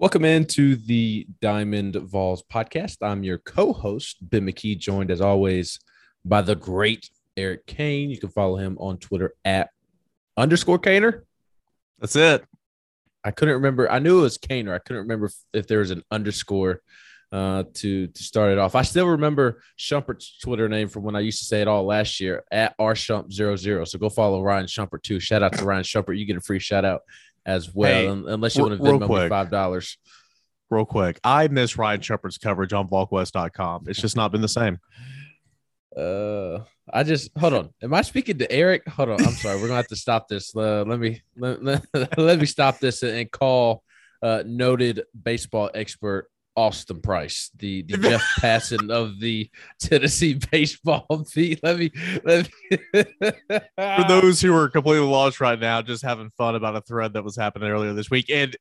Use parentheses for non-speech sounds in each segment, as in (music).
Welcome into the Diamond Vols podcast. I'm your co-host, Ben McKee, joined as always by the great Eric Cain. You can follow him on Twitter at underscore Kaner. That's it. I couldn't remember. I knew it was Kaner. I couldn't remember if, there was an underscore uh, to to start it off. I still remember Shumpert's Twitter name from when I used to say it all last year at rshump00. So go follow Ryan Shumpert too. Shout out to Ryan Shumpert. You get a free shout out as well, Hey, unless you r- want to Venmo me five dollars. Real quick, I miss Ryan Shepard's coverage on VolQuest.com. It's just not been the same. Uh, I just hold on. Am I speaking to Eric? Hold on. I'm sorry. We're gonna have to stop this. Uh, let me let, let, (laughs) let me stop this and call uh, noted baseball expert Austin Price, the the (laughs) Jeff Passan of the Tennessee baseball (laughs) beat. Let me let me. (laughs) For those who are completely lost right now, just having fun about a thread that was happening earlier this week, and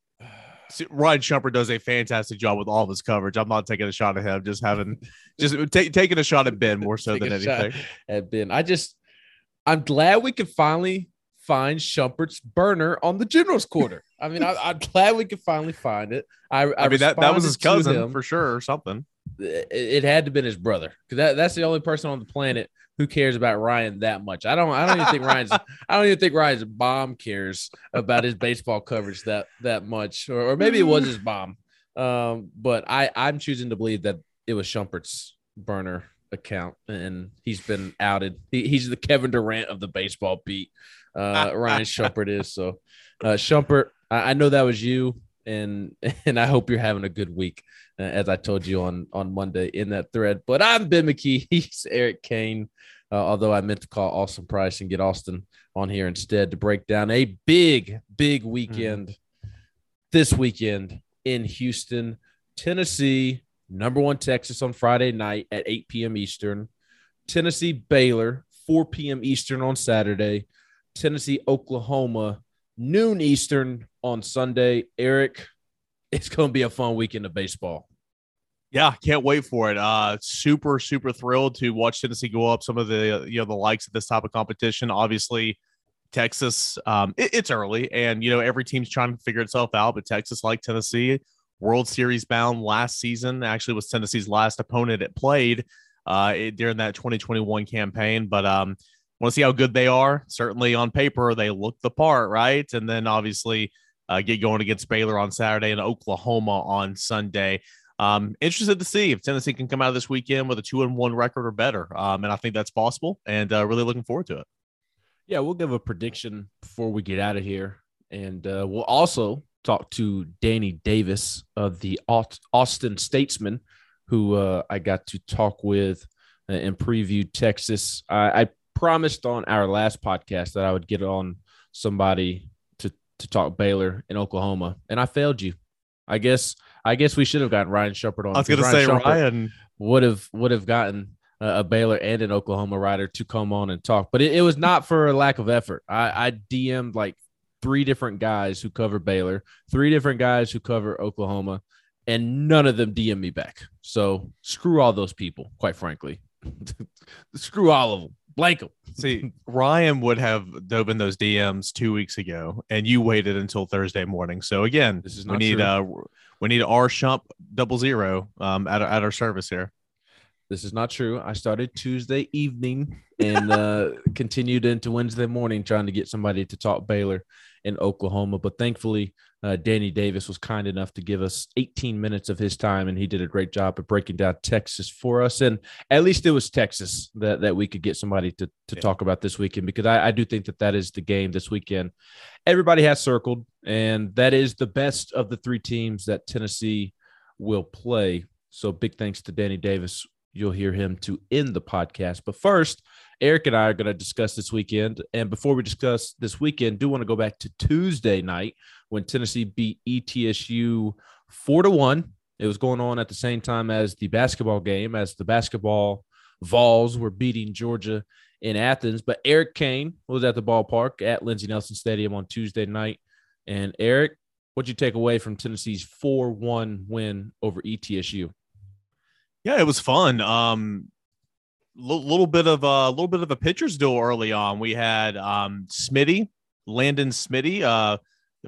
Ryan Shumpert does a fantastic job with all of his coverage. I'm not taking a shot at him, just having just ta- taking a shot at Ben more so than anything. had Ben. I just, I'm glad we could finally find Shumpert's burner on the General's quarter. I mean, I, I'm glad we could finally find it. I, I, I mean that that was his cousin for sure or something. It, it had to been his brother because that, that's the only person on the planet who cares about Ryan that much. I don't. I don't even think Ryan's. I don't even think Ryan's mom cares about his baseball coverage that that much, or, or maybe it was his bomb. Um, but I I'm choosing to believe that it was Shumpert's burner account, and he's been outed. He, he's the Kevin Durant of the baseball beat. Uh, (laughs) Ryan Shumpert is so. Uh, Shumpert, I, I know that was you, and (laughs) and I hope you're having a good week, uh, as I told you on on Monday in that thread. But I'm Ben McKee. (laughs) He's Eric Cain. Uh, although I meant to call Austin Price and get Austin on here instead to break down a big, big weekend this weekend in Houston, Tennessee, number one Texas on Friday night at 8 p.m. Eastern, Tennessee, Baylor, 4 p.m. Eastern on Saturday, Tennessee, Oklahoma, noon Eastern on Sunday. Eric, it's going to be a fun weekend of baseball. Yeah, can't wait for it. Uh, super, super thrilled to watch Tennessee go up. Some of the you know the likes of this type of competition. Obviously, Texas. Um, it- it's early, and you know every team's trying to figure itself out. But Texas, like Tennessee, World Series bound last season. Actually, was Tennessee's last opponent it played uh, it- during that 2021 campaign. But um, want to see how good they are. Certainly on paper, they look the part, right? And then obviously uh, get going against Baylor on Saturday and Oklahoma on Sunday. Um, interested to see if Tennessee can come out of this weekend with a two and one record or better. Um, and I think that's possible and uh, really looking forward to it. Yeah, we'll give a prediction before we get out of here. And uh, we'll also talk to Danny Davis of the Austin Statesman, who uh, I got to talk with uh, and preview Texas. I, I promised on our last podcast that I would get on somebody to, to talk Baylor in Oklahoma, and I failed you. I guess I guess we should have gotten Ryan Shumpert on. I was going to say Shumpert Ryan. would have would have gotten a Baylor and an Oklahoma writer to come on and talk, but it, it was not for a lack of effort. I, I DM'd like three different guys who cover Baylor, three different guys who cover Oklahoma, and none of them DM me back. So screw all those people, quite frankly. (laughs) screw all of them. Blank them. See, Ryan would have dove in those DMs two weeks ago, and you waited until Thursday morning. So again, This is we need true. uh we need our shump double zero um at, at our service here. This is not true. I started Tuesday evening and uh, (laughs) continued into Wednesday morning trying to get somebody to talk Baylor in Oklahoma. But thankfully, uh, Danny Davis was kind enough to give us 18 minutes of his time, and he did a great job at breaking down Texas for us. And at least it was Texas that, that we could get somebody to, to Yeah. talk about this weekend because I, I do think that that is the game this weekend. Everybody has circled, and that is the best of the three teams that Tennessee will play. So big thanks to Danny Davis. You'll hear him to end the podcast. But first, Eric and I are going to discuss this weekend. And before we discuss this weekend, do want to go back to Tuesday night when Tennessee beat ETSU four to one. It was going on at the same time as the basketball game, as the basketball Vols were beating Georgia in Athens. But Eric Cain was at the ballpark at Lindsey Nelson Stadium on Tuesday night. And Eric, what'd you take away from Tennessee's 4 1 win over ETSU? Yeah, it was fun. Um, little, little bit of a little bit of a pitcher's duel early on. We had um Smitty, Landon Smitty, uh,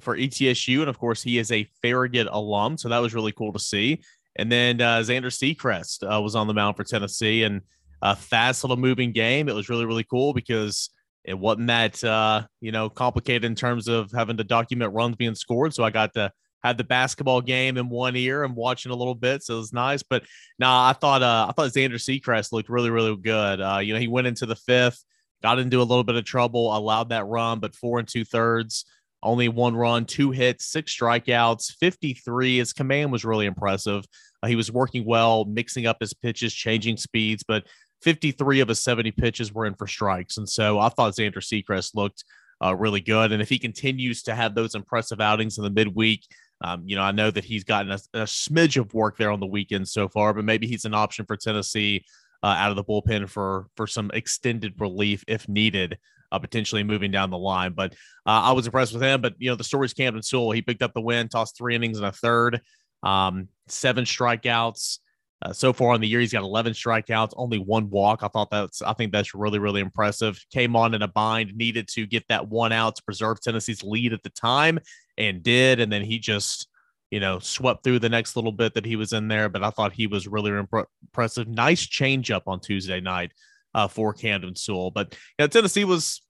for ETSU, and of course, he is a Farragut alum, so that was really cool to see. And then uh, Xander Sechrist uh, was on the mound for Tennessee, and a fast little moving game. It was really really cool because it wasn't that uh, you know complicated in terms of having to document runs being scored. So I got to have the basketball game in one ear and watching a little bit, so it was nice. But no, nah, I thought uh, I thought Xander Sechrist looked really really good. Uh, you know, he went into the fifth, got into a little bit of trouble, allowed that run, but four and two thirds. Only one run, two hits, six strikeouts, 53. His command was really impressive. Uh, he was working well, mixing up his pitches, changing speeds, but 53 of his 70 pitches were in for strikes. And so I thought Xander Sechrist looked uh, really good. And if he continues to have those impressive outings in the midweek, um, you know, I know that he's gotten a, a, smidge of work there on the weekend so far, but maybe he's an option for Tennessee uh, out of the bullpen for for some extended relief if needed, uh, potentially moving down the line. But uh, I was impressed with him. But you know, the story's Camden Sewell. He picked up the win, tossed three innings and a third, um, seven strikeouts. Uh, so far in the year, he's got 11 strikeouts, only one walk. I thought that's, I think that's really, really impressive. Came on in a bind, needed to get that one out to preserve Tennessee's lead at the time, and did. And then he just, you know, swept through the next little bit that he was in there. But I thought he was really impressive. Nice changeup on Tuesday night uh, for Camden Sewell. But you know, Tennessee was,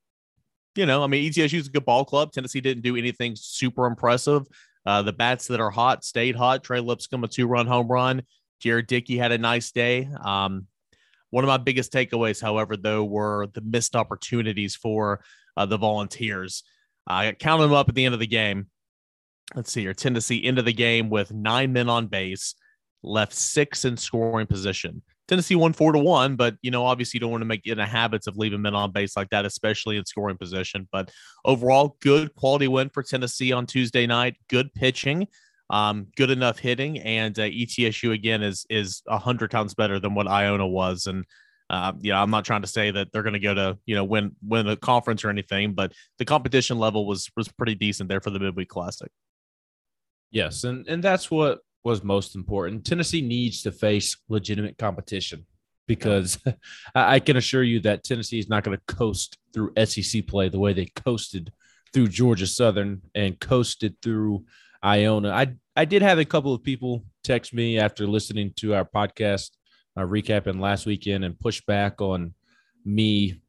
you know, I mean, ETSU is a good ball club. Tennessee didn't do anything super impressive. Uh, the bats that are hot stayed hot. Trey Lipscomb, a two run home run. Jared Dickey had a nice day. Um, one of my biggest takeaways, however, though, were the missed opportunities for uh, the Volunteers. I counted them up at the end of the game. Let's see here. Tennessee into the game with nine men on base, left six in scoring position. Tennessee won four to one, but you know, obviously, you don't want to make it in a habits of leaving men on base like that, especially in scoring position. But overall, good quality win for Tennessee on Tuesday night. Good pitching um, good enough hitting, and uh, ETSU again is is a hundred times better than what Iona was. And uh, yeah, I'm not trying to say that they're going to go to you know win win a conference or anything, but the competition level was was pretty decent there for the midweek classic. Yes, and and that's what was most important. Tennessee needs to face legitimate competition because (laughs) I can assure you that Tennessee is not going to coast through SEC play the way they coasted through Georgia Southern and coasted through Iona. I I did have a couple of people text me after listening to our podcast uh, recapping last weekend and push back on me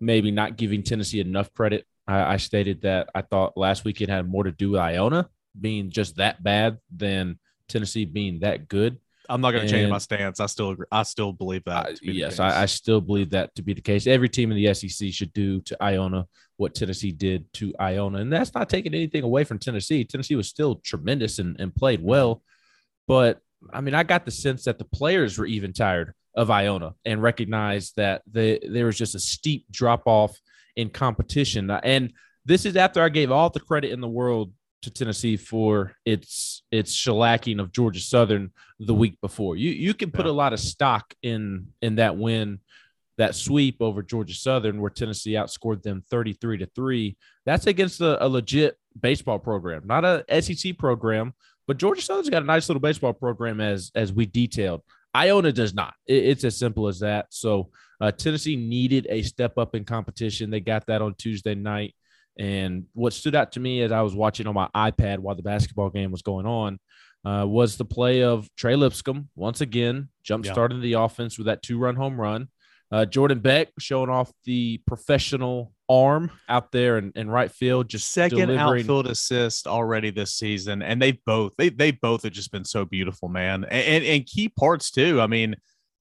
maybe not giving Tennessee enough credit. I, I stated that I thought last weekend had more to do with Iona being just that bad than Tennessee being that good. I'm not going to change my stance. I still agree. I still believe that. Uh, yes, I, I, still believe that to be the case. Every team in the SEC should do to Iona what Tennessee did to Iona, and that's not taking anything away from Tennessee. Tennessee was still tremendous and, and played well, but I mean, I got the sense that the players were even tired of Iona and recognized that the, there was just a steep drop off in competition. And this is after I gave all the credit in the world to Tennessee for its its shellacking of Georgia Southern the week before. You you can put yeah. a lot of stock in in that win, that sweep over Georgia Southern, where Tennessee outscored them thirty three to three. That's against a, a, legit baseball program, not a SEC program, but Georgia Southern's got a nice little baseball program as as we detailed. Iona does not. It, it's as simple as that. So uh, Tennessee needed a step up in competition. They got that on Tuesday night. And what stood out to me as I was watching on my iPad while the basketball game was going on uh, was the play of Trey Lipscomb once again, jump starting yeah. the offense with that two run home run. Uh, Jordan Beck showing off the professional arm out there in, in right field, just second delivering. outfield assist already this season, and they both they they both have just been so beautiful, man, and and, and key parts too. I mean,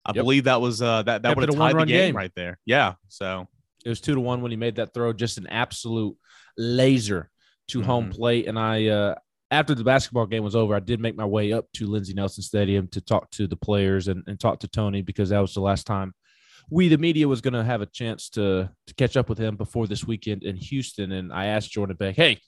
I yep. believe that was uh that that would have tied the game, game right there. Yeah, so it was two to one when he made that throw, just an absolute laser to mm-hmm. home plate. And I, uh, after the basketball game was over, I did make my way up to Lindsey Nelson Stadium to talk to the players and, and talk to Tony because that was the last time we, the media, was going to have a chance to to catch up with him before this weekend in Houston. And I asked Jordan Beck, "Hey,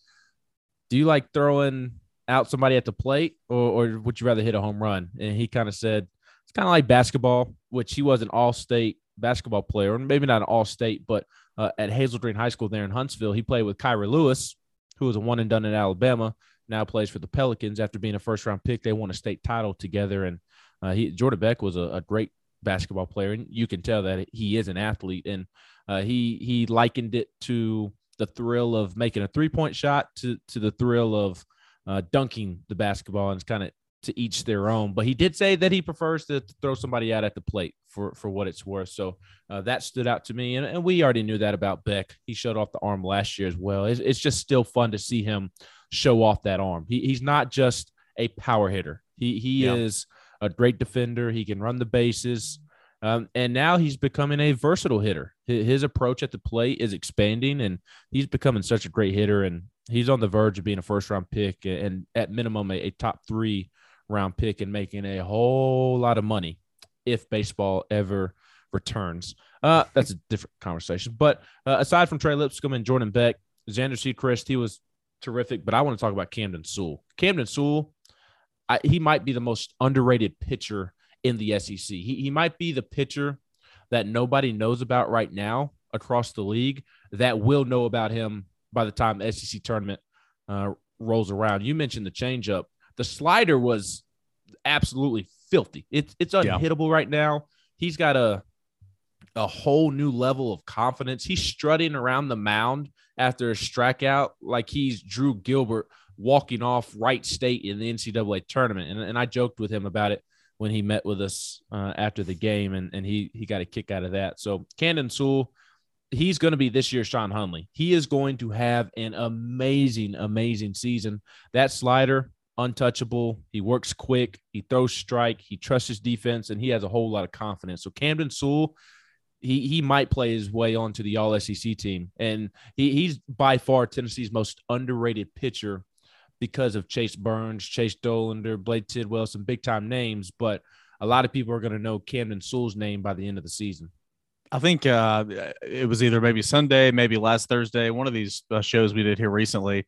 do you like throwing out somebody at the plate, or, or would you rather hit a home run?" And he kind of said, "It's kind of like basketball, which he was an all-state basketball player, maybe not an all-state, but." uh, at Hazel Green High School there in Huntsville. He played with Kira Lewis, who was a one and done in Alabama. Now plays for the Pelicans after being a first round pick. They won a state title together, and uh, he Jordan Beck was a, a, great basketball player, and you can tell that he is an athlete. And uh, he he likened it to the thrill of making a three point shot to to the thrill of uh, dunking the basketball, and it's kind of to each their own. But he did say that he prefers to throw somebody out at the plate for for what it's worth. So uh, that stood out to me, and, and we already knew that about Beck. He showed off the arm last year as well. It's, it's just still fun to see him show off that arm. He, he's not just a power hitter. He he yeah. is a great defender. He can run the bases. Um, and now he's becoming a versatile hitter. His approach at the plate is expanding, and he's becoming such a great hitter. And he's on the verge of being a first round pick, and at minimum a, a top three round pick, and making a whole lot of money if baseball ever returns. Uh, that's a different conversation. But uh, aside from Trey Lipscomb and Jordan Beck, Xander Sechrist, he was terrific. But I want to talk about Camden Sewell. Camden Sewell, I, he might be the most underrated pitcher in the SEC. He, he might be the pitcher that nobody knows about right now across the league that will know about him by the time the SEC tournament uh, rolls around. You mentioned the changeup. The slider was absolutely filthy. It's it's unhittable yeah. right now. He's got a a whole new level of confidence. He's strutting around the mound after a strikeout like he's Drew Gilbert walking off Wright State in the NCAA tournament. And, and I joked with him about it when he met with us uh, after the game, and, and he he got a kick out of that. So Camden Sewell, he's going to be this year's Sean Hunley. He is going to have an amazing, amazing season. That slider, untouchable. He works quick. He throws strike. He trusts his defense, and he has a whole lot of confidence. So Camden Sewell, he he might play his way onto the All SEC team, and he, he's by far Tennessee's most underrated pitcher because of Chase Burns, Chase Dollander, Blade Tidwell, some big time names, but a lot of people are going to know Camden Sewell's name by the end of the season. I think uh, it was either maybe Sunday, maybe last Thursday, one of these uh, shows we did here recently,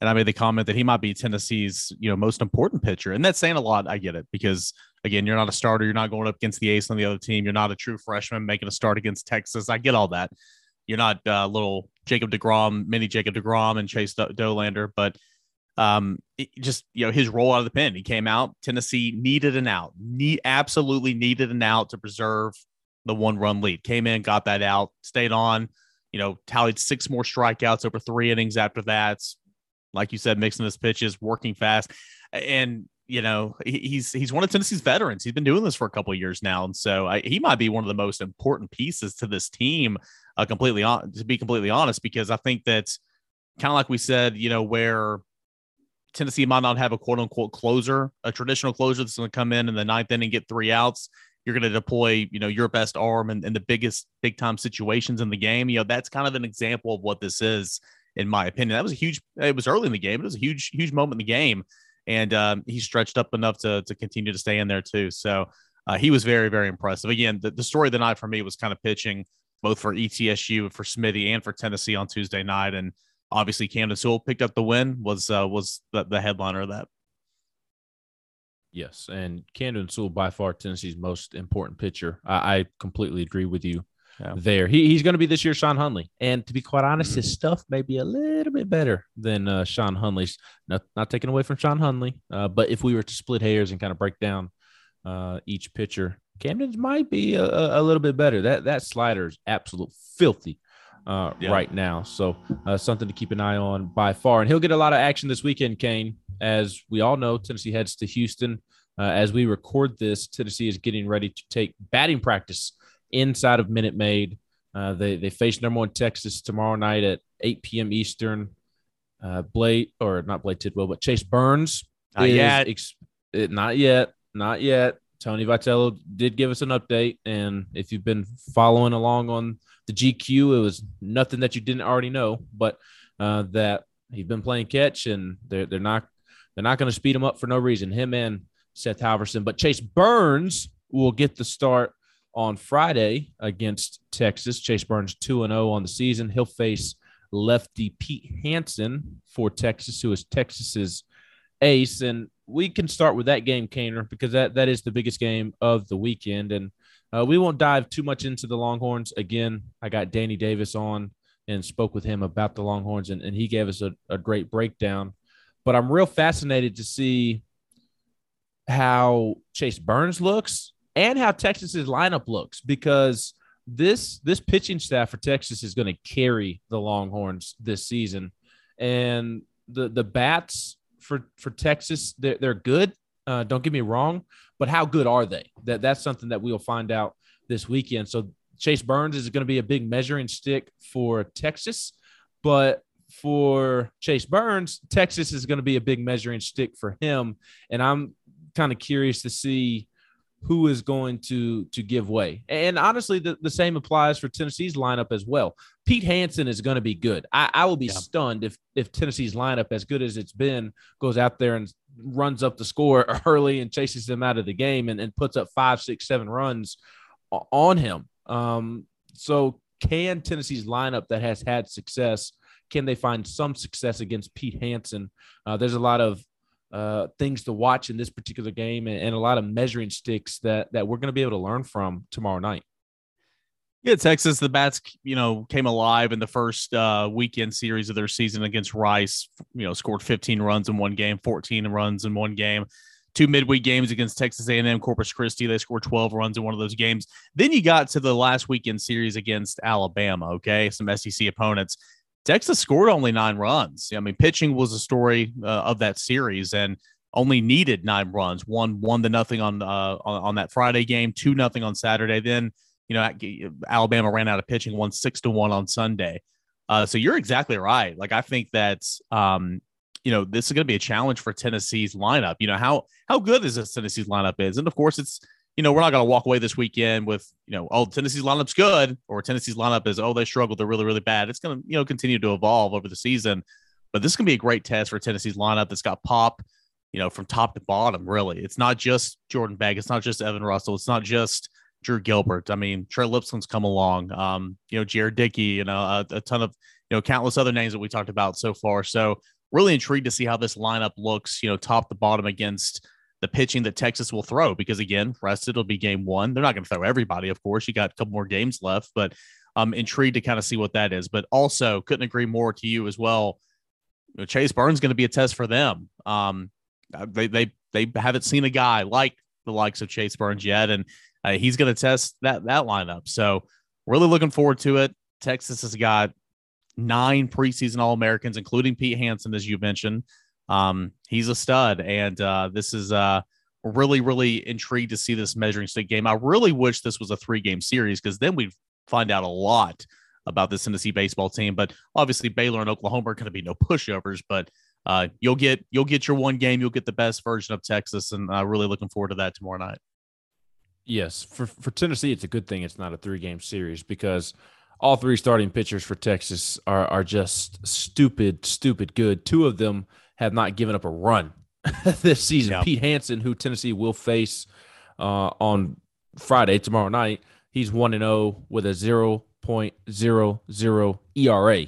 and I made the comment that he might be Tennessee's you know most important pitcher, and that's saying a lot. I get it because again, you're not a starter, you're not going up against the ace on the other team, you're not a true freshman making a start against Texas. I get all that. You're not uh, little Jacob deGrom, mini Jacob deGrom, and Chase Dollander, but um, just you know his role out of the pen. He came out. Tennessee needed an out. Need absolutely needed an out to preserve the one run lead. Came in, got that out, stayed on. You know, tallied six more strikeouts over three innings after that. Like you said, mixing his pitches, working fast, and you know he's he's one of Tennessee's veterans. He's been doing this for a couple years now, and so I, he might be one of the most important pieces to this team. Uh, completely on to be completely honest, because I think that kind of like we said, you know, where Tennessee might not have a quote unquote closer, a traditional closer that's going to come in in the ninth inning, get three outs. You're going to deploy, you know, your best arm and, the biggest big time situations in the game. You know, that's kind of an example of what this is, in my opinion. That was a huge, it was early in the game. It was a huge, huge moment in the game. And um, he stretched up enough to, to continue to stay in there too. So uh, he was very, very impressive. Again, the, the story of the night for me was kind of pitching both for ETSU, for Smitty, and for Tennessee on Tuesday night. And obviously Camden Sewell picked up the win was uh, was the, the headliner of that. Yes, and Camden Sewell by far Tennessee's most important pitcher. I, I completely agree with you yeah. there. He, he's going to be this year Sean Hunley, and to be quite honest, his mm-hmm. stuff may be a little bit better than uh, Sean Hunley's. Not not taking away from Sean Hunley, uh, but if we were to split hairs and kind of break down uh, each pitcher, Camden's might be a, a, little bit better. That that slider is absolute filthy uh, yeah. right now. So uh, something to keep an eye on by far. And he'll get a lot of action this weekend, Cain. As we all know, Tennessee heads to Houston. Uh, as we record this, Tennessee is getting ready to take batting practice inside of Minute Maid. Uh, they they face number one Texas tomorrow night at 8 p.m. Eastern. Uh, Blade or not Blade Tidwell, but Chase Burns. Not yet. Ex- not yet. Not yet. Tony Vitello did give us an update, and if you've been following along on the GQ. It was nothing that you didn't already know, but uh, that he's been playing catch, and they're they're not they're not going to speed him up for no reason. Him and Seth Halvorsen, but Chase Burns will get the start on Friday against Texas. Chase Burns two and zero oh on the season. He'll face lefty Pete Hansen for Texas, who is Texas's ace, and we can start with that game, Kaner, because that that is the biggest game of the weekend, and uh, we won't dive too much into the Longhorns. Again, I got Danny Davis on and spoke with him about the Longhorns, and, and he gave us a, a great breakdown. But I'm real fascinated to see how Chase Burns looks and how Texas's lineup looks because this this pitching staff for Texas is going to carry the Longhorns this season, and the the bats for for Texas they're, they're good. Uh, don't get me wrong, but how good are they? That that's something that we'll find out this weekend. So Chase Burns is going to be a big measuring stick for Texas, but for Chase Burns, Texas is going to be a big measuring stick for him, and I'm kind of curious to see who is going to to give way. And honestly, the, the same applies for Tennessee's lineup as well. Pete Hansen is going to be good. I, I will be yeah. stunned if if Tennessee's lineup, as good as it's been, goes out there and runs up the score (laughs) early and chases them out of the game and, and puts up five, six, seven runs on him. Um, so can Tennessee's lineup that has had success, can they find some success against Pete Hansen? Uh, there's a lot of uh, things to watch in this particular game and, and a lot of measuring sticks that that we're going to be able to learn from tomorrow night. Yeah, Texas, the bats, you know, came alive in the first uh, weekend series of their season against Rice. You know, scored 15 runs in one game, 14 runs in one game. Two midweek games against Texas A&M, Corpus Christi, they scored 12 runs in one of those games. Then you got to the last weekend series against Alabama. Okay, some SEC opponents. Texas scored only nine runs. I mean, pitching was a story uh, of that series and only needed nine runs. One one to nothing on uh, on, on that Friday game, two nothing on Saturday. Then you know Alabama ran out of pitching, one six to one on Sunday. Uh, so you're exactly right. Like I think that um, you know this is going to be a challenge for Tennessee's lineup. You know how how good is this Tennessee's lineup is, and of course it's you know, we're not going to walk away this weekend with, you know, oh, Tennessee's lineup's good or Tennessee's lineup is, oh, they struggled. They're really, really bad. It's going to, you know, continue to evolve over the season. But this is going to be a great test for Tennessee's lineup that's got pop, you know, from top to bottom, really. It's not just Jordan Beck. It's not just Evan Russell. It's not just Drew Gilbert. I mean, Trey Lipscomb's come along. Um, you know, Jared Dickey, you know, a, a ton of, you know, countless other names that we talked about so far. So really intrigued to see how this lineup looks, you know, top to bottom against – the pitching that Texas will throw because again, rested will be game one. They're not going to throw everybody, of course. You got a couple more games left, but I'm intrigued to kind of see what that is. But also couldn't agree more to you as well. You know, Chase Burns going to be a test for them. Um, uh, they they they haven't seen a guy like the likes of Chase Burns yet, and uh, he's going to test that that lineup. So really looking forward to it. Texas has got nine preseason All Americans, including Pete Hansen, as you mentioned. Um, he's a stud, and uh, this is uh, really, really intrigued to see this measuring stick game. I really wish this was a three game series because then we'd find out a lot about this Tennessee baseball team. But obviously, Baylor and Oklahoma are going to be no pushovers. But uh, you'll get you'll get your one game. You'll get the best version of Texas, and uh, really looking forward to that tomorrow night. Yes, for for Tennessee, it's a good thing it's not a three game series because all three starting pitchers for Texas are are just stupid, stupid good. Two of them have not given up a run (laughs) this season. Yeah. Pete Hansen, who Tennessee will face uh, on Friday tomorrow night, he's one and zero oh with a zero point zero zero ERA.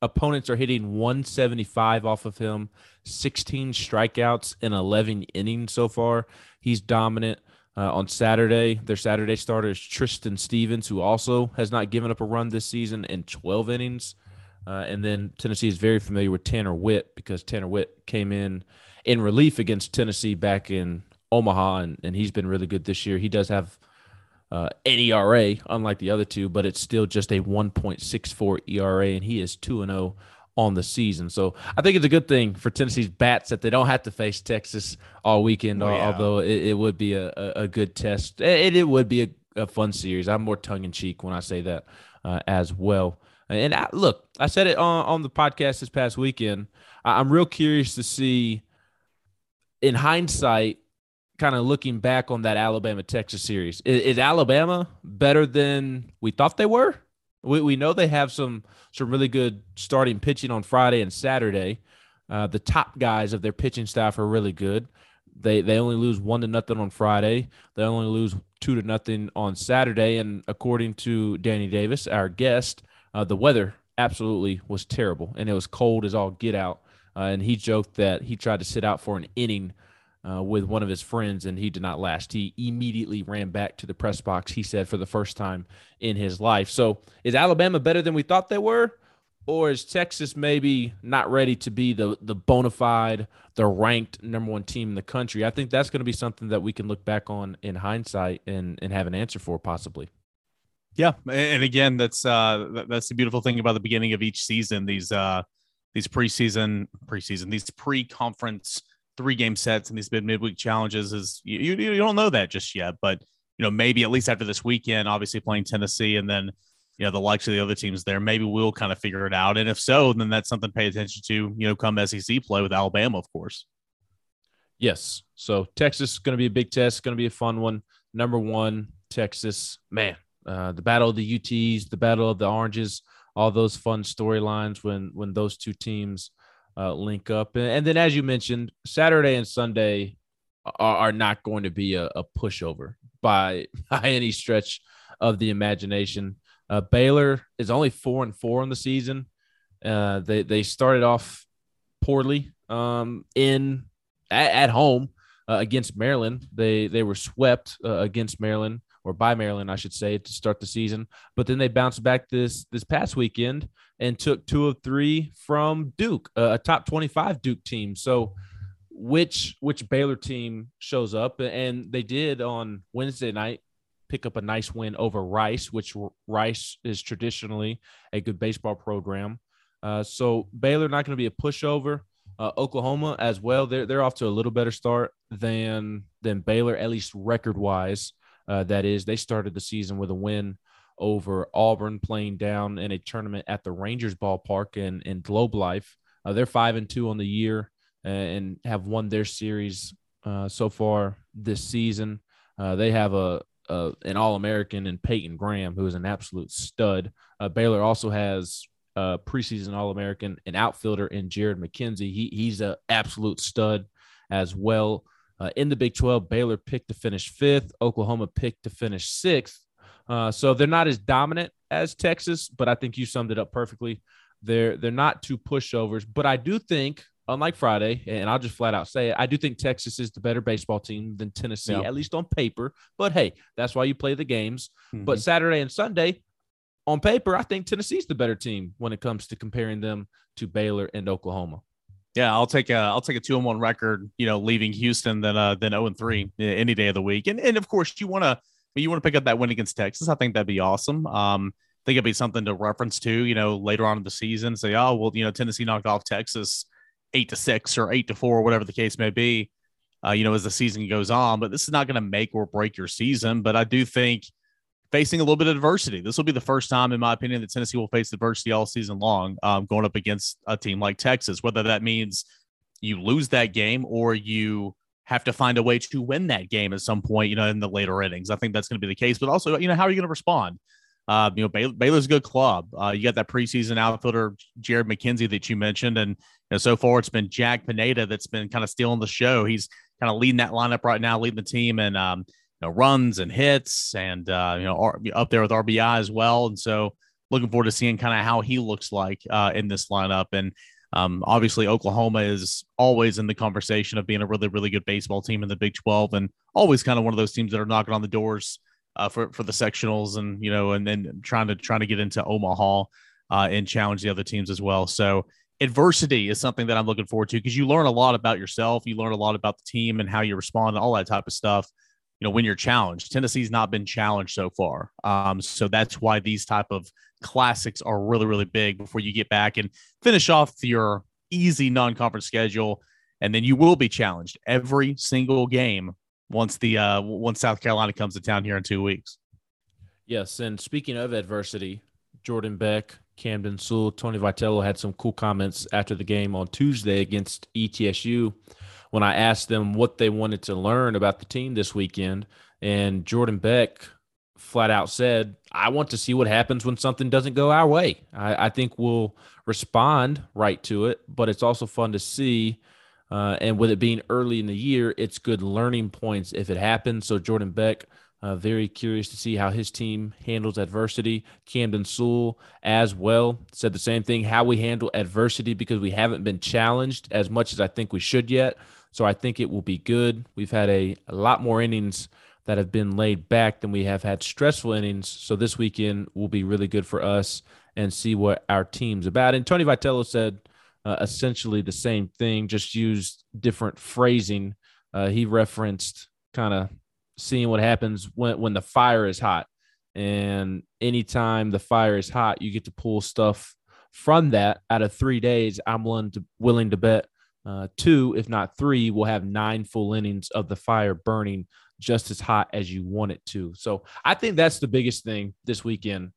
Opponents are hitting 175 off of him, 16 strikeouts in 11 innings so far. He's dominant. Uh, on Saturday, their Saturday starter is Tristan Stevens, who also has not given up a run this season in 12 innings. Uh, and then Tennessee is very familiar with Tanner Witt because Tanner Witt came in in relief against Tennessee back in Omaha, and, and he's been really good this year. He does have uh, an ERA, unlike the other two, but it's still just a 1.64 ERA, and he is 2 0 on the season. So I think it's a good thing for Tennessee's bats that they don't have to face Texas all weekend, oh, yeah. although it, it, would be a, a, good test. It, it would be a, a, fun series. I'm more tongue in cheek when I say that uh, as well. And I, look, I said it on, on the podcast this past weekend. I, I'm real curious to see, in hindsight, kind of looking back on that Alabama Texas series. Is, is, Alabama better than we thought they were? We, we know they have some some really good starting pitching on Friday and Saturday. Uh, the top guys of their pitching staff are really good. They they only lose one to nothing on Friday. They only lose two to nothing on Saturday. And according to Danny Davis, our guest, uh, the weather absolutely was terrible, and it was cold as all get out. Uh, and he joked that he tried to sit out for an inning uh, with one of his friends, and he did not last. He immediately ran back to the press box. He said for the first time in his life. So, is Alabama better than we thought they were, or is Texas maybe not ready to be the the bona fide, the ranked number one team in the country? I think that's going to be something that we can look back on in hindsight and and have an answer for possibly. Yeah, and again, that's uh that's the beautiful thing about the beginning of each season. These uh these preseason preseason these pre-conference three game sets and these mid midweek challenges is you, you don't know that just yet, but you know maybe at least after this weekend, obviously playing Tennessee and then you know the likes of the other teams there, maybe we'll kind of figure it out. And if so, then that's something to pay attention to. You know, come SEC play with Alabama, of course. Yes. So Texas is going to be a big test. Going to be a fun one. Number one, Texas. Man, uh, the battle of the UTs, the battle of the Oranges, all those fun storylines when when those two teams uh, link up. And, and, then, as you mentioned, Saturday and Sunday are, are not going to be a, a, pushover by (laughs) by any stretch of the imagination. Uh, Baylor is only four and four on the season. Uh, they they started off poorly um, in at, at home uh, against Maryland. They they were swept uh, against Maryland or by Maryland, I should say, to start the season. But then they bounced back this this past weekend and took two of three from Duke, a top twenty five Duke team. So which which Baylor team shows up, and they did on Wednesday night pick up a nice win over Rice, which Rice is traditionally a good baseball program. Uh, so Baylor not going to be a pushover. Uh, Oklahoma as well. They're they're off to a little better start than than Baylor, at least record wise. Uh, that is, they started the season with a win over Auburn, playing down in a tournament at the Rangers ballpark in in Globe Life. Uh, they're five and two on the year and have won their series uh, so far this season. Uh, they have a, a an All American in Peyton Graham, who is an absolute stud. Uh, Baylor also has a preseason All American, an outfielder in Jared McKenzie. He he's an absolute stud as well. Uh, in the Big 12, Baylor picked to finish fifth. Oklahoma picked to finish sixth. Uh, so they're not as dominant as Texas, but I think you summed it up perfectly. They're they're not two pushovers, but I do think, unlike Friday, and I'll just flat out say it, I do think Texas is the better baseball team than Tennessee, yeah. at least on paper. But hey, that's why you play the games. Mm-hmm. But Saturday and Sunday, on paper, I think Tennessee's the better team when it comes to comparing them to Baylor and Oklahoma. Yeah, I'll take a I'll take a two and one record, you know, leaving Houston than uh than 0 and 3 any day of the week. And and of course you want to you want to pick up that win against Texas. I think that'd be awesome. Um I think it'd be something to reference to, you know, later on in the season. Say, oh, well, you know, Tennessee knocked off Texas eight to six or eight to four, or whatever the case may be, uh, you know, as the season goes on. But this is not going to make or break your season. But I do think facing a little bit of adversity. This will be the first time, in my opinion, that Tennessee will face adversity all season long, um, going up against a team like Texas, whether that means you lose that game or you have to find a way to win that game at some point, you know, in the later innings. I think that's going to be the case. But also, you know, how are you going to respond? Uh, you know, Bay- Baylor's a good club. Uh, you got that preseason outfielder Jared McKenzie that you mentioned, and you know, so far it's been Jack Pineda that's been kind of stealing the show. He's kind of leading that lineup right now, leading the team and um, know runs and hits, and uh, you know up there with RBI as well. And so looking forward to seeing kind of how he looks like uh, in this lineup. And um, obviously, Oklahoma is always in the conversation of being a really, really good baseball team in the Big 12 and always kind of one of those teams that are knocking on the doors uh, for, for the sectionals and, you know, and then trying to, trying to get into Omaha uh, and challenge the other teams as well. So adversity is something that I'm looking forward to because you learn a lot about yourself. You learn a lot about the team and how you respond and all that type of stuff you know when you're challenged. Tennessee's not been challenged so far. Um, so that's why these type of classics are really really big before you get back and finish off your easy non-conference schedule. And then you will be challenged every single game once the uh once south carolina comes to town here in two weeks. Yes and speaking of adversity jordan beck camden sewell tony vitello had some cool comments after the game on tuesday against etsu when I asked them what they wanted to learn about the team this weekend. And Jordan Beck flat out said, I want to see what happens when something doesn't go our way. I, I think we'll respond right to it, but it's also fun to see. Uh, and with it being early in the year, it's good learning points if it happens. So Jordan Beck, uh, very curious to see how his team handles adversity. Camden Sewell as well said the same thing. How we handle adversity because we haven't been challenged as much as I think we should yet. So I think it will be good. We've had a, a lot more innings that have been laid back than we have had stressful innings. So this weekend will be really good for us and see what our team's about. And Tony Vitello said uh, essentially the same thing, just used different phrasing. Uh, he referenced kind of seeing what happens when, when the fire is hot. And anytime the fire is hot, you get to pull stuff from that. Out of three days, I'm willing to willing to bet uh, two, if not three, will have nine full innings of the fire burning just as hot as you want it to. So I think that's the biggest thing this weekend,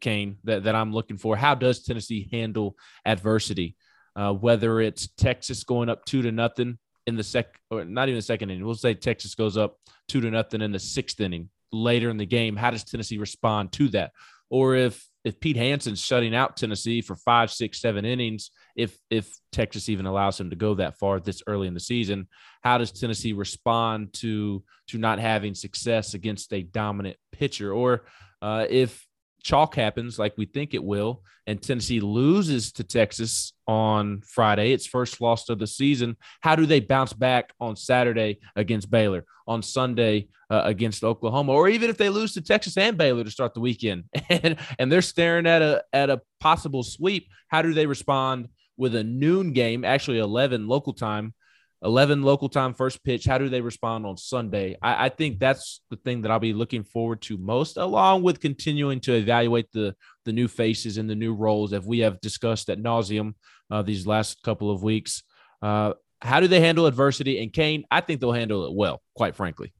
Cain, that, that I'm looking for. How does Tennessee handle adversity? Uh, whether it's Texas going up two to nothing in the sec, or not even the second inning, we'll say Texas goes up two to nothing in the sixth inning later in the game. How does Tennessee respond to that? Or if if Pete Hansen's shutting out Tennessee for five, six, seven innings, if if Texas even allows him to go that far this early in the season, how does Tennessee respond to to not having success against a dominant pitcher? Or uh, if chalk happens like we think it will, and Tennessee loses to Texas on Friday, its first loss of the season. How do they bounce back on Saturday against Baylor, on Sunday uh, against Oklahoma, or even if they lose to Texas and Baylor to start the weekend, (laughs) and and they're staring at a at a possible sweep? How do they respond with a noon game, actually eleven local time? 11 local time first pitch. How do they respond on Sunday? I, I, think that's the thing that I'll be looking forward to most, along with continuing to evaluate the the new faces and the new roles that we have discussed at nauseum uh, these last couple of weeks. Uh, how do they handle adversity? And Cain, I think they'll handle it well, quite frankly.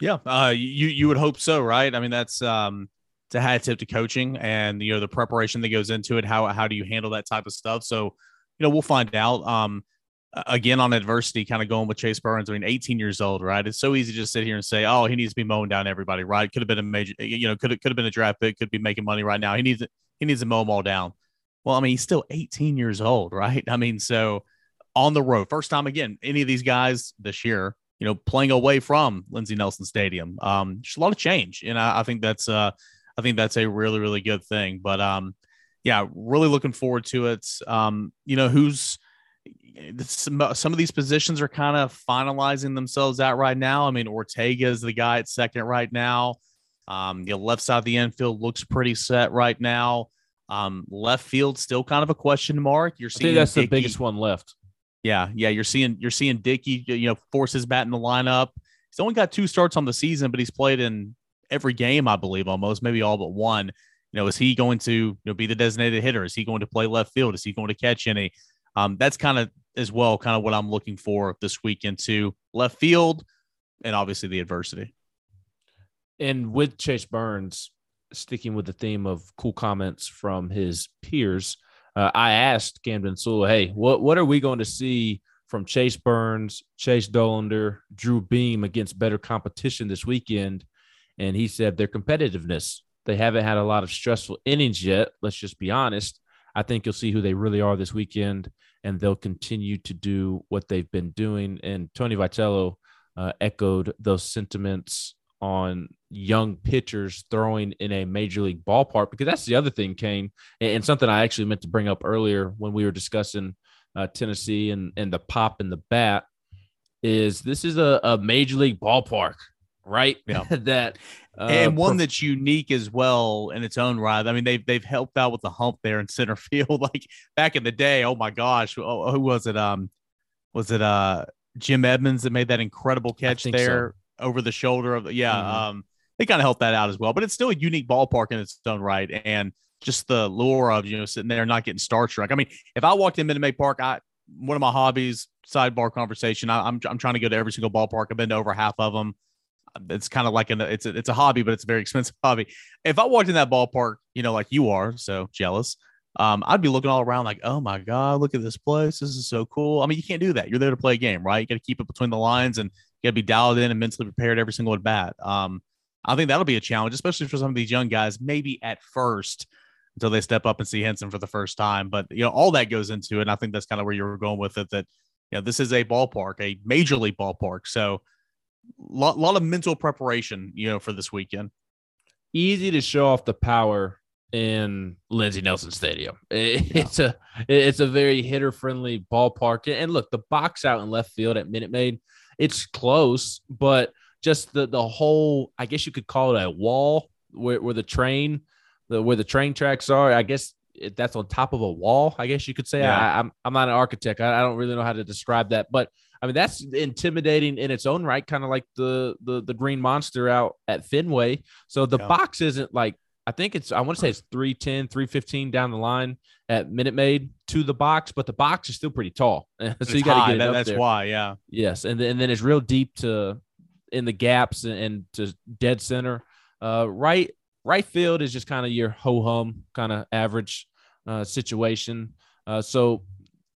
Yeah, uh, you you would hope so, right? I mean, that's um, it's a hat tip to coaching and you know the preparation that goes into it. How how do you handle that type of stuff? So, you know, we'll find out. Um, again on adversity, kind of going with Chase Burns. I mean, 18 years old, right? It's so easy to just sit here and say, "Oh, he needs to be mowing down everybody," right? Could have been a major, you know, could have, could have been a draft pick, could be making money right now. He needs he needs to mow them all down. Well, I mean, he's still 18 years old, right? I mean, so on the road, first time again, any of these guys this year, you know, playing away from Lindsey Nelson Stadium. Um, just a lot of change, and I, I think that's uh, I think that's a really really good thing. But um, yeah, really looking forward to it. Um, you know, who's some, some of these positions are kind of finalizing themselves out right now. I mean, Ortega is the guy at second right now. Um, the left side of the infield looks pretty set right now. Um, left field still kind of a question mark. You're seeing that's Dickey, the biggest one left. Yeah, yeah. You're seeing you're seeing Dickey, you know, force his bat in the lineup. He's only got two starts on the season, but he's played in every game, I believe, almost maybe all but one. You know, is he going to you know be the designated hitter? Is he going to play left field? Is he going to catch any? Um, that's kind of as well, kind of what I'm looking for this weekend to left field, and obviously the adversity. And with Chase Burns, sticking with the theme of cool comments from his peers, uh, I asked Camden Sewell, "Hey, what what are we going to see from Chase Burns, Chase Dollander, Drew Beam against better competition this weekend?" And he said their competitiveness. They haven't had a lot of stressful innings yet. Let's just be honest. I think you'll see who they really are this weekend, and they'll continue to do what they've been doing. And Tony Vitello uh, echoed those sentiments on young pitchers throwing in a major league ballpark because that's the other thing, Cain, and something I actually meant to bring up earlier when we were discussing uh, Tennessee and and the pop and the bat is this is a, a major league ballpark, right? Yeah. (laughs) that uh, and one that's unique as well in its own right. I mean, they've they've helped out with the hump there in center (laughs) field. Like back in the day, oh my gosh, oh, who was it? Um, was it uh Jim Edmonds that made that incredible catch there so. over the shoulder of yeah. Mm-hmm. Um, they kind of helped that out as well. But it's still a unique ballpark in its own right, and just the lure of you know sitting there not getting starstruck. I mean, if I walked in Minute Maid Park, I one of my hobbies, sidebar conversation. I, I'm I'm trying to go to every single ballpark. I've been to over half of them it's kind of like an it's a, it's a hobby, but it's a very expensive (laughs) hobby. If I walked in that ballpark, you know, like you are, so jealous, um, I'd be looking all around like, oh my god, look at this place, this is so cool. I mean, you can't do that. You're there to play a game, right? You got to keep it between the lines, and you got to be dialed in and mentally prepared every single at bat. Um, I think that'll be a challenge, especially for some of these young guys. Maybe at first, until they step up and see Hansen for the first time. But you know, all that goes into it. And I think that's kind of where you were going with it. That you know, this is a ballpark, a major league ballpark. So lot, lot of mental preparation, you know, for this weekend. Easy to show off the power in Lindsey Nelson Stadium. (laughs) It's yeah. a it's a very hitter friendly ballpark. And look, the box out in left field at Minute Maid, it's close, but just the the whole, I guess you could call it a wall where, where the train, the where the train tracks are. I guess that's on top of a wall. I guess you could say. Yeah. I, am I'm, I'm not an architect. I, I don't really know how to describe that, but I mean, that's intimidating in its own right, kind of like the the the green monster out at Fenway. So the yeah. box isn't like I think it's I want to say it's 310, 315 down the line at Minute Maid to the box, but the box is still pretty tall. (laughs) so it's you got to get that, That's there. why, yeah. Yes, and then, and then it's real deep to in the gaps and, and to dead center. Uh, right right field is just kind of your ho hum kind of average uh, situation. Uh, so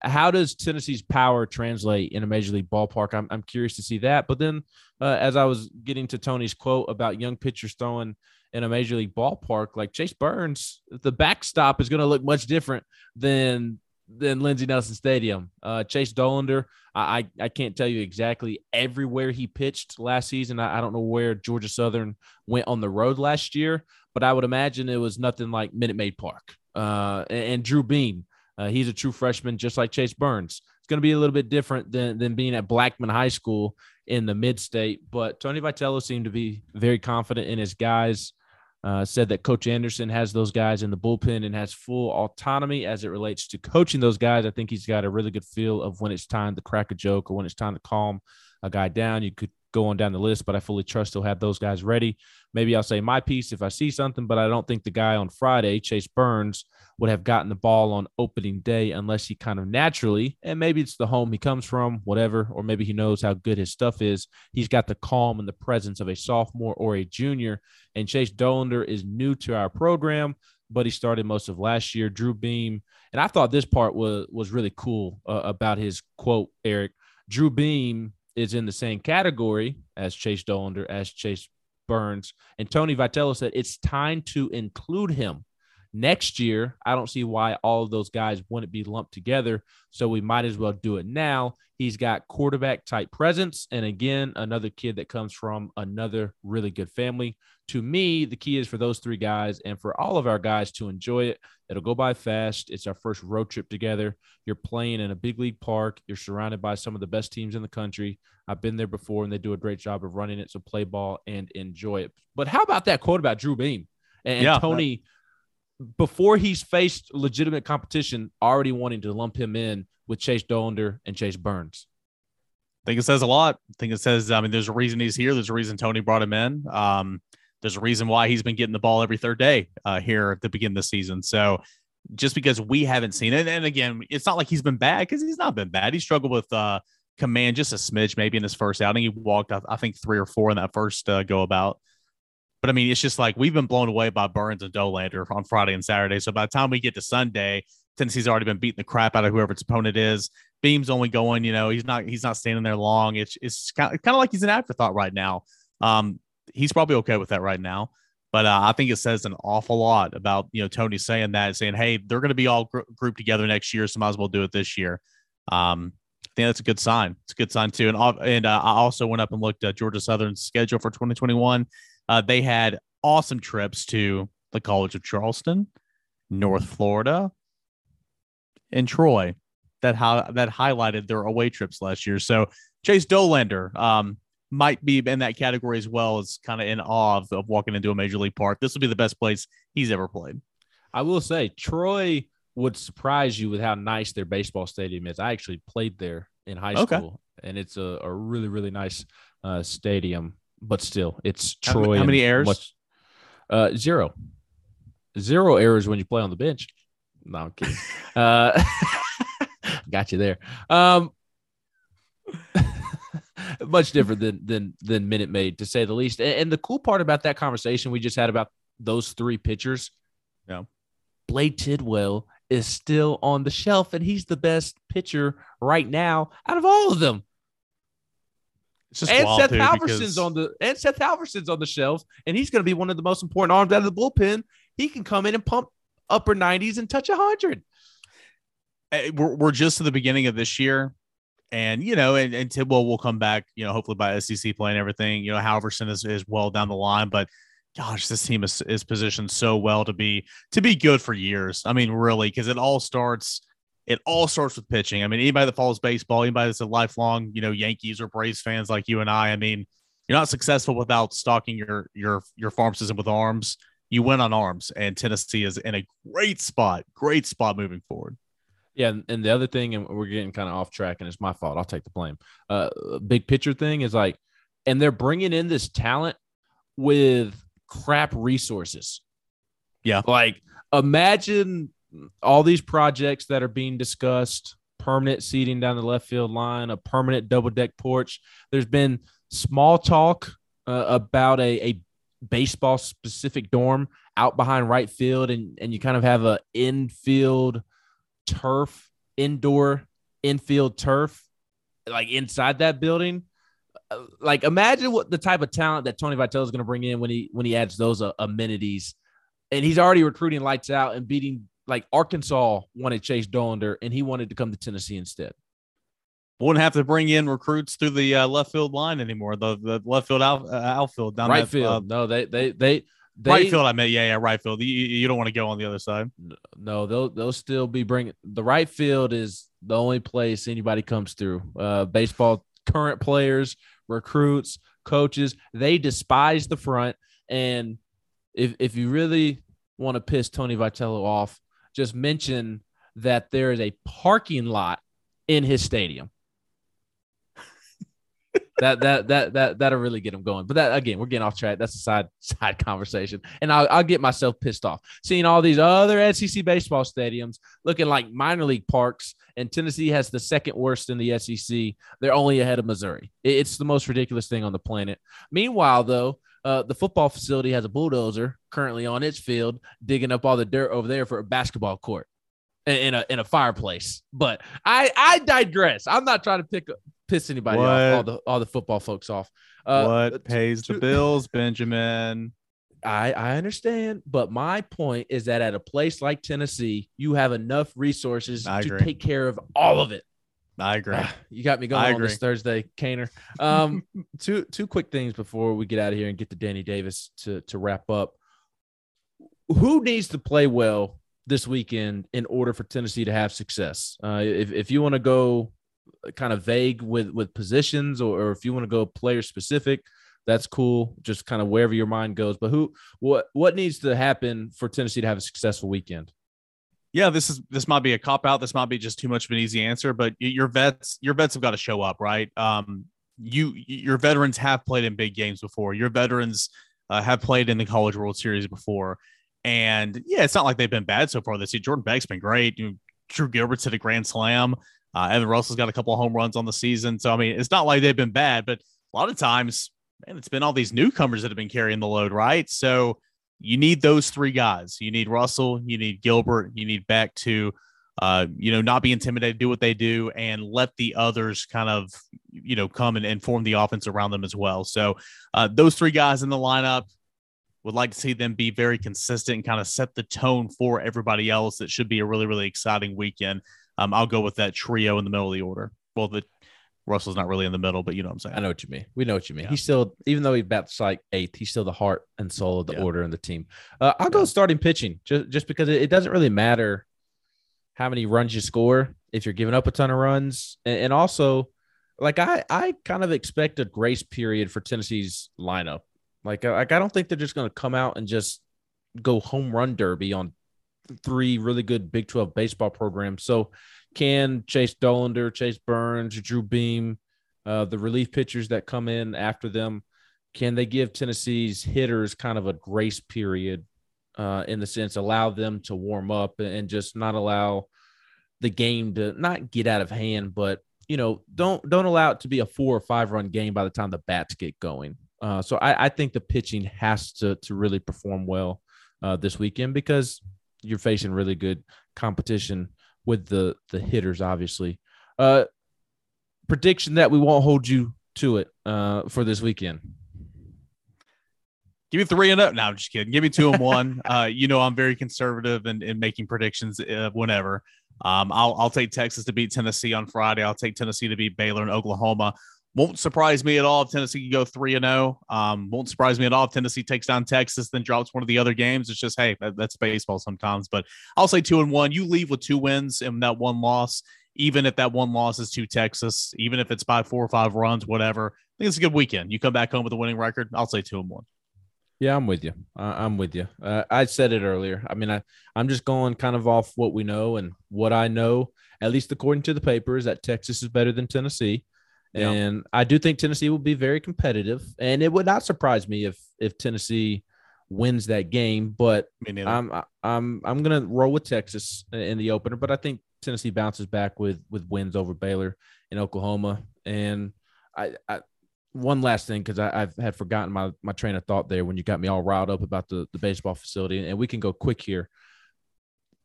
how does Tennessee's power translate in a major league ballpark? I'm, I'm curious to see that. But then, uh, as I was getting to Tony's quote about young pitchers throwing in a major league ballpark, like Chase Burns, the backstop is going to look much different than than Lindsey Nelson Stadium. Uh, Chase Dollander, I, I, I can't tell you exactly everywhere he pitched last season. I, I don't know where Georgia Southern went on the road last year, but I would imagine it was nothing like Minute Maid Park. Uh, and, and Drew Beam, uh, he's a true freshman, just like Chase Burns. It's going to be a little bit different than, than being at Blackman High School in the mid state. But Tony Vitello seemed to be very confident in his guys. Uh, said that Coach Anderson has those guys in the bullpen and has full autonomy as it relates to coaching those guys. I think he's got a really good feel of when it's time to crack a joke or when it's time to calm a guy down. You could go on down the list, but I fully trust he'll have those guys ready. Maybe I'll say my piece if I see something, but I don't think the guy on Friday, Chase Burns, would have gotten the ball on opening day unless he kind of naturally, and maybe it's the home he comes from, whatever, or maybe he knows how good his stuff is. He's got the calm and the presence of a sophomore or a junior. And Chase Dollander is new to our program, but he started most of last year. Drew Beam, and I thought this part was was really cool uh, about his quote, Eric. Drew Beam is in the same category as Chase Dollander, as Chase Burns. And Tony Vitello said it's time to include him. Next year, I don't see why all of those guys wouldn't be lumped together. So we might as well do it now. He's got quarterback type presence. And again, another kid that comes from another really good family. To me, the key is for those three guys and for all of our guys to enjoy it. It'll go by fast. It's our first road trip together. You're playing in a big league park. You're surrounded by some of the best teams in the country. I've been there before and they do a great job of running it. So play ball and enjoy it. But how about that quote about Drew Beam and yeah, Tony? That- before he's faced legitimate competition, already wanting to lump him in with Chase Dollander and Chase Burns. I think it says a lot. I think it says, I mean, there's a reason he's here. There's a reason Tony brought him in. Um, there's a reason why he's been getting the ball every third day uh, here at the beginning of the season. So just because we haven't seen it, and again, it's not like he's been bad because he's not been bad. He struggled with uh, command just a smidge, maybe in his first outing. He walked, I think, three or four in that first uh, go about. But I mean, it's just like we've been blown away by Burns and Dollander on Friday and Saturday. So by the time we get to Sunday, Tennessee's already been beating the crap out of whoever its opponent is. Beam's only going, you know, he's not he's not standing there long. It's it's kind of, kind of like he's an afterthought right now. Um, he's probably okay with that right now. But uh, I think it says an awful lot about you know Tony saying that, saying, "Hey, they're going to be all gr- grouped together next year, so might as well do it this year." Um, I think that's a good sign. It's a good sign too. And and uh, I also went up and looked at Georgia Southern's schedule for 2021. Uh, they had awesome trips to the College of Charleston, North Florida, and Troy. That how that highlighted their away trips last year. So Chase Dollander um, might be in that category as well as kind of in awe of, of walking into a major league park. This will be the best place he's ever played. I will say Troy would surprise you with how nice their baseball stadium is. I actually played there in high school, okay. and it's a, a really really nice uh, stadium but still, it's Troy. How, how many errors? Much, uh, zero. Zero errors when you play on the bench. No, I'm kidding. (laughs) uh, (laughs) got you there. Um, (laughs) much different than than than Minute Maid to say the least. And, and, the cool part about that conversation we just had about those three pitchers, yeah, Blade Tidwell is still on the shelf, and he's the best pitcher right now out of all of them and Seth too, Halvorsen's because... on the and Seth Halvorsen's on the shelf, and he's going to be one of the most important arms out of the bullpen. He can come in and pump upper 90s and touch a 100. Eh, we're, we're just to the beginning of this year. And, you know, and, and Tidwell will come back, you know, hopefully by SEC play and everything. You know, Halvorsen is, is well down the line, but gosh, this team is, is positioned so well to be to be good for years. I mean, really, because it all starts – it all starts with pitching. I mean, anybody that follows baseball, anybody that's a lifelong, you know, Yankees or Braves fans like you and I, I mean, you're not successful without stocking your your your farm system with arms. You win on arms, and Tennessee is in a great spot, great spot moving forward. Yeah, and, and the other thing, and we're getting kind of off track, and it's my fault. I'll take the blame. Uh, big picture thing is like, and they're bringing in this talent with crap resources. Yeah, like imagine all these projects that are being discussed permanent seating down the left field line, a permanent double deck porch. There's been small talk uh, about a, a baseball specific dorm out behind right field, and, and you kind of have a infield turf, indoor infield turf, like inside that building. Uh, like imagine what the type of talent that Tony Vitello is going to bring in when he when he adds those uh, amenities, and he's already recruiting lights out and beating like Arkansas wanted Chase Dollander and he wanted to come to Tennessee instead. Wouldn't have to bring in recruits through the uh, left field line anymore. The the left field out, uh, outfield down right that, field. Uh, no, they they they. They, right field, I meant, yeah, yeah, right field. You, you don't want to go on the other side. No, they'll they'll still be bringing the right field is the only place anybody comes through. Uh, baseball current players, recruits, coaches, they despise the front. And if if you really want to piss Tony Vitello off, just mention that there is a parking lot in his stadium. that that that that that'll really get him going. But that again, we're getting off track. That's a side (laughs) side conversation, and I'll, I'll get myself pissed off seeing all these other SEC baseball stadiums looking like minor league parks, and Tennessee has the second worst in the SEC. They're only ahead of Missouri. It's the most ridiculous thing on the planet. Meanwhile, though, uh, the football facility has a bulldozer currently on its field digging up all the dirt over there for a basketball court in a in a fireplace. But I I digress. I'm not trying to pick piss anybody what? off. All the all the football folks off. Uh, what pays to, the bills, Benjamin? I I understand, but my point is that at a place like Tennessee, you have enough resources I to agree. take care of all of it. I agree. Uh, you got me going on this Thursday, Kaner. Um, (laughs) two two quick things before we get out of here and get to Danny Davis to to wrap up. Who needs to play well this weekend in order for Tennessee to have success? Uh, if if you want to go kind of vague with with positions, or, or if you want to go player specific, that's cool. Just kind of wherever your mind goes. But who what what needs to happen for Tennessee to have a successful weekend? Yeah, this is this might be a cop out. This might be just too much of an easy answer, but your vets, your vets have got to show up, right? Um, you your veterans have played in big games before. Your veterans uh, have played in the College World Series before, and yeah, it's not like they've been bad so far this year. Jordan Beck's been great. Drew Gilbert's hit a grand slam. Uh, Evan Russell's got a couple of home runs on the season. So I mean, it's not like they've been bad, but a lot of times, man, it's been all these newcomers that have been carrying the load, right? So you need those three guys. You need Russell, you need Gilbert, you need Beck to, uh, you know, not be intimidated, do what they do, and let the others kind of, you know, come and, and form the offense around them as well. So uh, those three guys in the lineup would like to see them be very consistent and kind of set the tone for everybody else. It should be a really, really exciting weekend. Um, I'll go with that trio in the middle of the order. Well, the Russell's not really in the middle, but you know what I'm saying. I know what you mean. We know what you mean. Yeah. He's still, even though he bats like eighth, he's still the heart and soul of the yeah. order and the team. Uh, I'll yeah. go starting pitching just, just because it, it, doesn't really matter how many runs you score if you're giving up a ton of runs. And, and also, like I, I kind of expect a grace period for Tennessee's lineup. Like, like I don't think they're just going to come out and just go home run derby on three really good Big 12 baseball programs. So can Chase Dollander, Chase Burns, Drew Beam, uh, the relief pitchers that come in after them, can they give Tennessee's hitters kind of a grace period uh, in the sense allow them to warm up and just not allow the game to not get out of hand, but you know don't don't allow it to be a four or five run game by the time the bats get going. Uh, so I, I, think the pitching has to to really perform well uh, this weekend because you're facing really good competition with the the hitters, obviously. Uh, prediction that we won't hold you to it uh, for this weekend. Give me three and up. No, I'm just kidding. Give me two and one. (laughs) uh, you know, I'm very conservative in, in making predictions uh, whenever. Um, I'll, I'll take Texas to beat Tennessee on Friday. I'll take Tennessee to beat Baylor and Oklahoma. Won't surprise me at all if Tennessee can go three and zero. Oh. Um, won't surprise me at all if Tennessee takes down Texas, then drops one of the other games. It's just hey, that, that's baseball sometimes. But I'll say two and one. You leave with two wins and that one loss, even if that one loss is to Texas, even if it's by four or five runs, whatever. I think it's a good weekend. You come back home with a winning record. I'll say two and one. Yeah, I'm with you. I'm with you. Uh, I said it earlier. I mean, I I'm just going kind of off what we know and what I know, at least according to the papers, that Texas is better than Tennessee. Yeah. And I do think Tennessee will be very competitive. And it would not surprise me if if Tennessee wins that game. But I'm I'm I'm gonna roll with Texas in the opener. But I think Tennessee bounces back with with wins over Baylor in Oklahoma. And I, I one last thing because I've had forgotten my my train of thought there when you got me all riled up about the the baseball facility, and we can go quick here.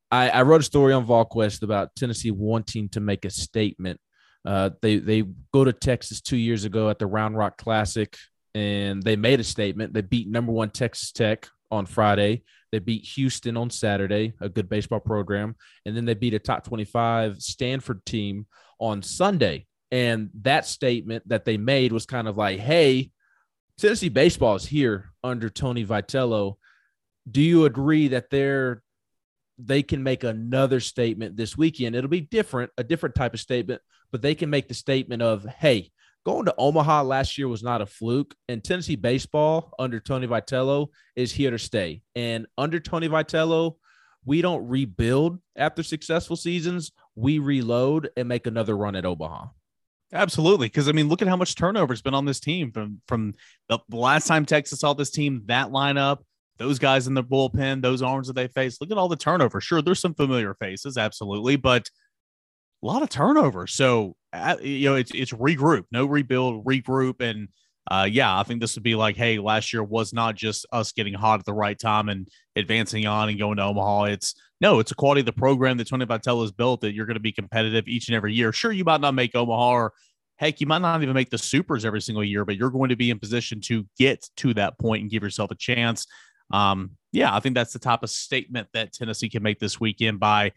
I, I wrote a story on VolQuest about Tennessee wanting to make a statement. Uh, they they go to Texas two years ago at the Round Rock Classic, and they made a statement. They beat number one Texas Tech on Friday. They beat Houston on Saturday, a good baseball program, and then they beat a top twenty-five Stanford team on Sunday. And that statement that they made was kind of like, hey, Tennessee baseball is here under Tony Vitello. Do you agree that they're they can make another statement this weekend? It'll be different, a different type of statement, but they can make the statement of, hey, going to Omaha last year was not a fluke, and Tennessee baseball under Tony Vitello is here to stay. And under Tony Vitello, we don't rebuild after successful seasons. We reload and make another run at Omaha. Absolutely, because I mean, look at how much turnover has been on this team from from the, last time Texas saw this team, that lineup, those guys in the bullpen, those arms that they face. Look at all the turnover. Sure, there's some familiar faces, absolutely, but a lot of turnover. So you know, it's it's regroup, no rebuild, regroup, and uh, yeah, I think this would be like, hey, last year was not just us getting hot at the right time and advancing on and going to Omaha. It's no, it's a quality of the program that Tony Vitello has built that you're going to be competitive each and every year. Sure, you might not make Omaha or heck, you might not even make the supers every single year, but you're going to be in position to get to that point and give yourself a chance. Um, yeah, I think that's the type of statement that Tennessee can make this weekend by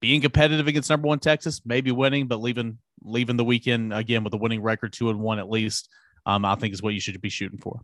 being competitive against number one Texas, maybe winning, but leaving leaving the weekend again with a winning record, two and one at least um, I think is what you should be shooting for.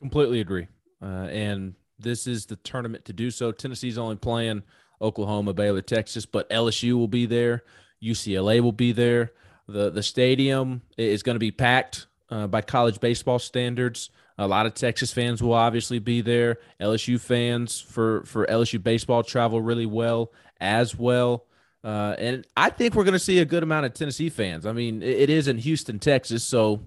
Completely agree. Uh, and this is the tournament to do so. Tennessee's only playing Oklahoma, Baylor, Texas, but LSU will be there. UCLA will be there. The the stadium is going to be packed uh, by college baseball standards. A lot of Texas fans will obviously be there. LSU fans for for LSU baseball travel really well as well. Uh, and I think we're going to see a good amount of Tennessee fans. I mean, it, it is in Houston, Texas, so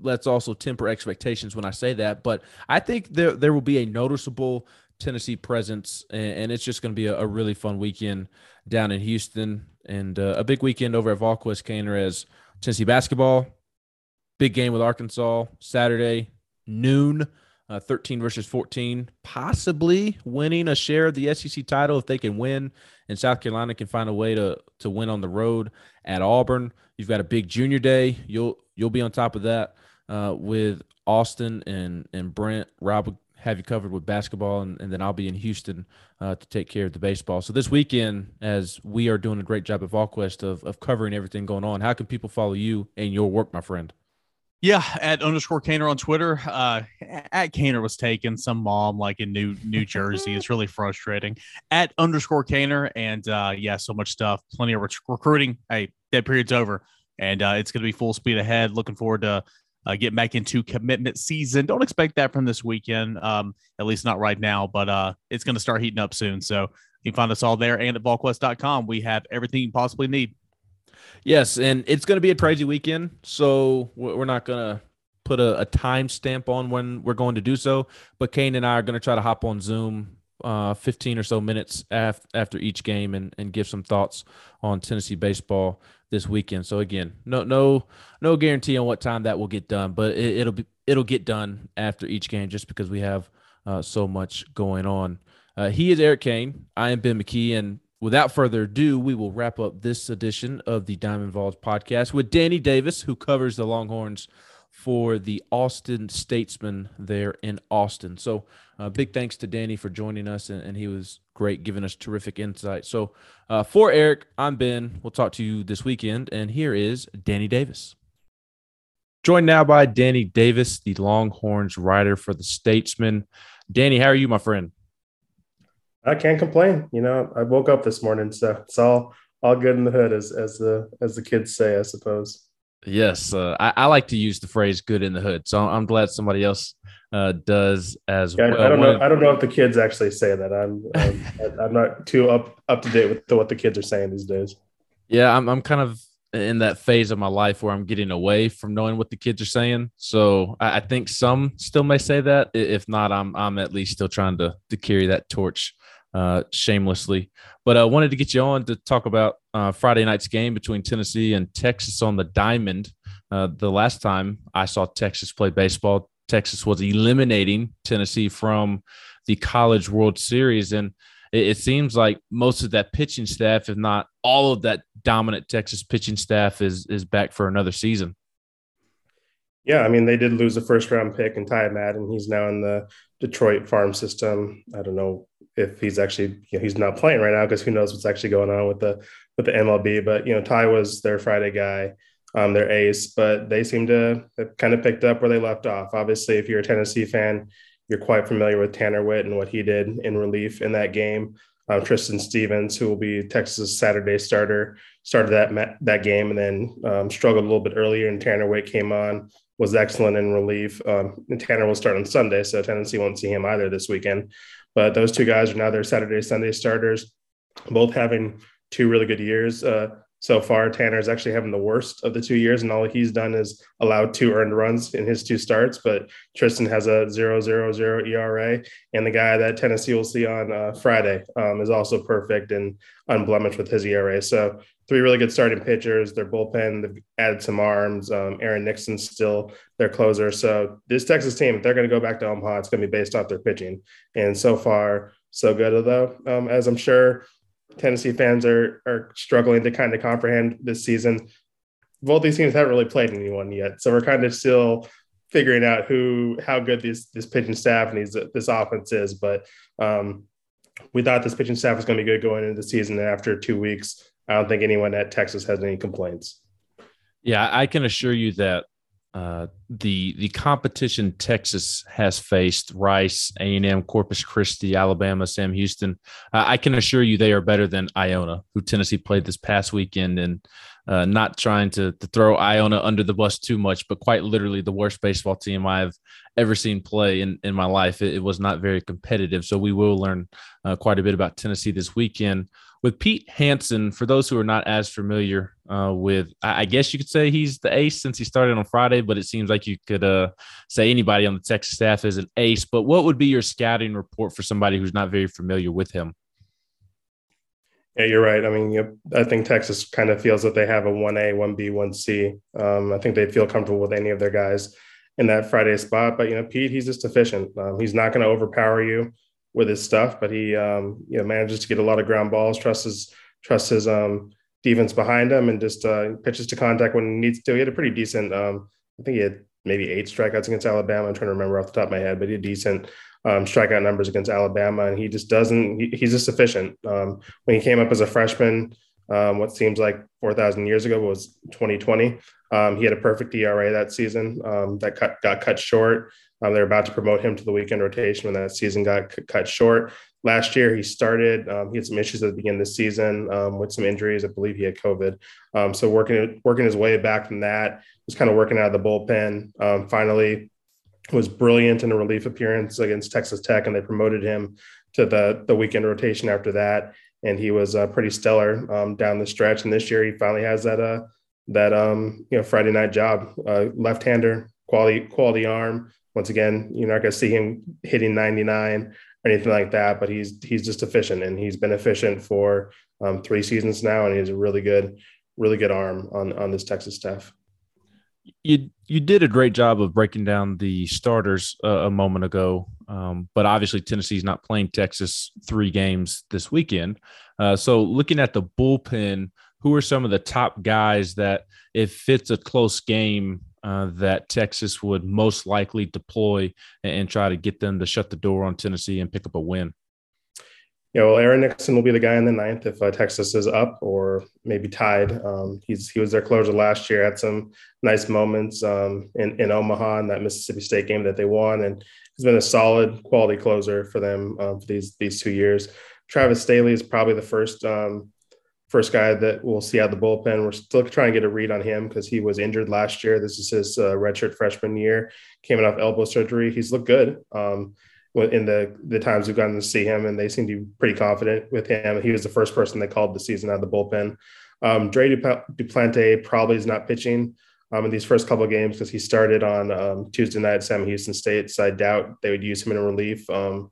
let's also temper expectations when I say that. But I think there there will be a noticeable Tennessee presence, and, and it's just going to be a, a, really fun weekend down in Houston, and uh, a big weekend over at VolQuest Caner as Tennessee basketball. Big game with Arkansas Saturday noon. Uh, 13 versus 14, possibly winning a share of the SEC title if they can win, and South Carolina can find a way to to win on the road at Auburn. You've got a big junior day. You'll you'll be on top of that uh, with Austin and and Brent. Rob have you covered with basketball, and, and then I'll be in Houston uh, to take care of the baseball. So this weekend, as we are doing a great job at VolQuest of of covering everything going on, how can people follow you and your work, my friend? Yeah, at underscore Caner on Twitter. Uh, at Caner was taken. Some mom like in New New Jersey. (laughs) it's really frustrating. At underscore Caner, and uh, yeah, so much stuff. Plenty of rec- recruiting. Hey, that period's over and uh, it's going to be full speed ahead. Looking forward to uh, get back into commitment season. Don't expect that from this weekend, um, at least not right now, but uh, it's going to start heating up soon. So you can find us all there and at volquest.com. We have everything you possibly need. Yes, and it's going to be a crazy weekend. So we're not going to put a, a time stamp on when we're going to do so, but Cain and I are going to try to hop on Zoom uh, 15 or so minutes af- after each game and, and give some thoughts on Tennessee baseball this weekend. So again, no no no guarantee on what time that will get done, but it, will be it'll get done after each game just because we have uh, so much going on. Uh, he is Eric Cain. I am Ben McKee, and without further ado, we will wrap up this edition of the Diamond Vols podcast with Danny Davis, who covers the Longhorns for the Austin Statesman there in Austin. So, uh, big thanks to Danny for joining us, and, and, he was great, giving us terrific insight. So, uh, for Eric, I'm Ben. We'll talk to you this weekend, and here is Danny Davis. Joined now by Danny Davis, the Longhorns writer for the Statesman. Danny, how are you, my friend? I can't complain. You know, I woke up this morning, so it's all all good in the hood, as as the as the kids say, I suppose. Yes, uh, I, I, like to use the phrase "good in the hood," so I'm glad somebody else uh, does as yeah, well. I don't know. I don't know if the kids actually say that. I'm um, I'm not too up up to date with the, what the kids are saying these days. Yeah, I'm I'm kind of in that phase of my life where I'm getting away from knowing what the kids are saying. So I, I think some still may say that. If not, I'm I'm at least still trying to to carry that torch uh, shamelessly. But I wanted to get you on to talk about uh, Friday night's game between Tennessee and Texas on the Diamond. Uh, the last time I saw Texas play baseball, Texas was eliminating Tennessee from the College World Series. And it, it, seems like most of that pitching staff, if not all of that dominant Texas pitching staff, is is back for another season. Yeah, I mean they did lose a first round pick in Ty Madden. He's now in the Detroit farm system. I don't know if he's actually you know, he's not playing right now because who knows what's actually going on with the with the MLB. But you know Ty was their Friday guy um, their ace, but they seem to have kind of picked up where they left off. Obviously, if you're a Tennessee fan, you're quite familiar with Tanner Witt and what he did in relief in that game. Um, Tristan Stevens, who will be Texas Saturday starter, started that that game and then um, struggled a little bit earlier. And Tanner Witt came on, was excellent in relief. Um, and Tanner will start on Sunday, so Tennessee won't see him either this weekend. But those two guys are now their Saturday Sunday starters, both having two really good years. Uh, so far. Tanner is actually having the worst of the two years, and all he's done is allowed two earned runs in his two starts. But Tristan has a zero zero zero ERA, and the guy that Tennessee will see on uh, Friday um, is also perfect and unblemished with his ERA. So three really good starting pitchers. Their bullpen, they've added some arms. Um, Aaron Nixon's still their closer. So this Texas team, if they're going to go back to Omaha, it's going to be based off their pitching. And so far, so good though. Um, as I'm sure Tennessee fans are are struggling to kind of comprehend this season. Both these teams haven't really played anyone yet, so we're kind of still figuring out who how good this this pitching staff and these this offense is. But um, we thought this pitching staff was going to be good going into the season, and after two weeks, I don't think anyone at Texas has any complaints. Yeah, I can assure you that uh, the the competition Texas has faced Rice, A and M, Corpus Christi, Alabama, Sam Houston. Uh, I can assure you they are better than Iona, who Tennessee played this past weekend, and uh, not trying to, to throw Iona under the bus too much, but quite literally the worst baseball team I've ever seen play in, in my life. It, it was not very competitive. So we will learn uh, quite a bit about Tennessee this weekend with Pete Hansen, for those who are not as familiar uh, with, I guess you could say he's the ace since he started on Friday, but it seems like you could uh, say anybody on the Texas staff is an ace. But what would be your scouting report for somebody who's not very familiar with him? Yeah, you're right. I mean, you I think Texas kind of feels that they have a 1A, 1B, 1C. Um, I think they feel comfortable with any of their guys in that Friday spot. But, you know, Pete, he's just efficient. Um, he's not going to overpower you with his stuff, but he um, you know manages to get a lot of ground balls, trusts his trusts his um, defense behind him, and just uh, pitches to contact when he needs to. He had a pretty decent. Um, I think he had maybe eight strikeouts against Alabama. I'm trying to remember off the top of my head, but he had decent um, strikeout numbers against Alabama, and he just doesn't. He, he's just efficient. Um, when he came up as a freshman, um, what seems like 4,000 years ago was 2020. Um, he had a perfect ERA that season um, that cut, got cut short. Um, they're about to promote him to the weekend rotation when that season got c- cut short. Last year, he started. Um, he had some issues at the beginning of the season um, with some injuries. I believe he had COVID. Um, so working working his way back from that, was kind of working out of the bullpen. Um, finally, was brilliant in a relief appearance against Texas Tech, and they promoted him to the the weekend rotation after that. And he was uh, pretty stellar um, down the stretch. And this year, he finally has that uh, that you know Friday night job, uh, left hander, quality quality arm once again, you're not going to see him hitting 99 or anything like that, but he's he's just efficient and he's been efficient for um, three seasons now, and he has a really good, really good arm on on this Texas staff. You you did a great job of breaking down the starters uh, a moment ago, um, but obviously Tennessee's not playing Texas three games this weekend. Uh, so looking at the bullpen, who are some of the top guys that if it's a close game uh, that Texas would most likely deploy and, and, try to get them to shut the door on Tennessee and pick up a win? Yeah, well, Aaron Nixon will be the guy in the ninth if uh, Texas is up or maybe tied. Um, he's he was their closer last year. Had some nice moments um, in in Omaha in that Mississippi State game that they won, and he's been a solid quality closer for them um, for these these two years. Travis Sthele is probably the first um, first guy that we'll see out of the bullpen. We're still trying to get a read on him because he was injured last year. This is his uh, redshirt freshman year, came off elbow surgery. He's looked good um, in the the times we've gotten to see him, and they seem to be pretty confident with him. He was the first person they called the season out of the bullpen. Um, Dre Duplante probably is not pitching um, in these first couple of games because he started on um, Tuesday night at Sam Houston State. So I doubt they would use him in relief um,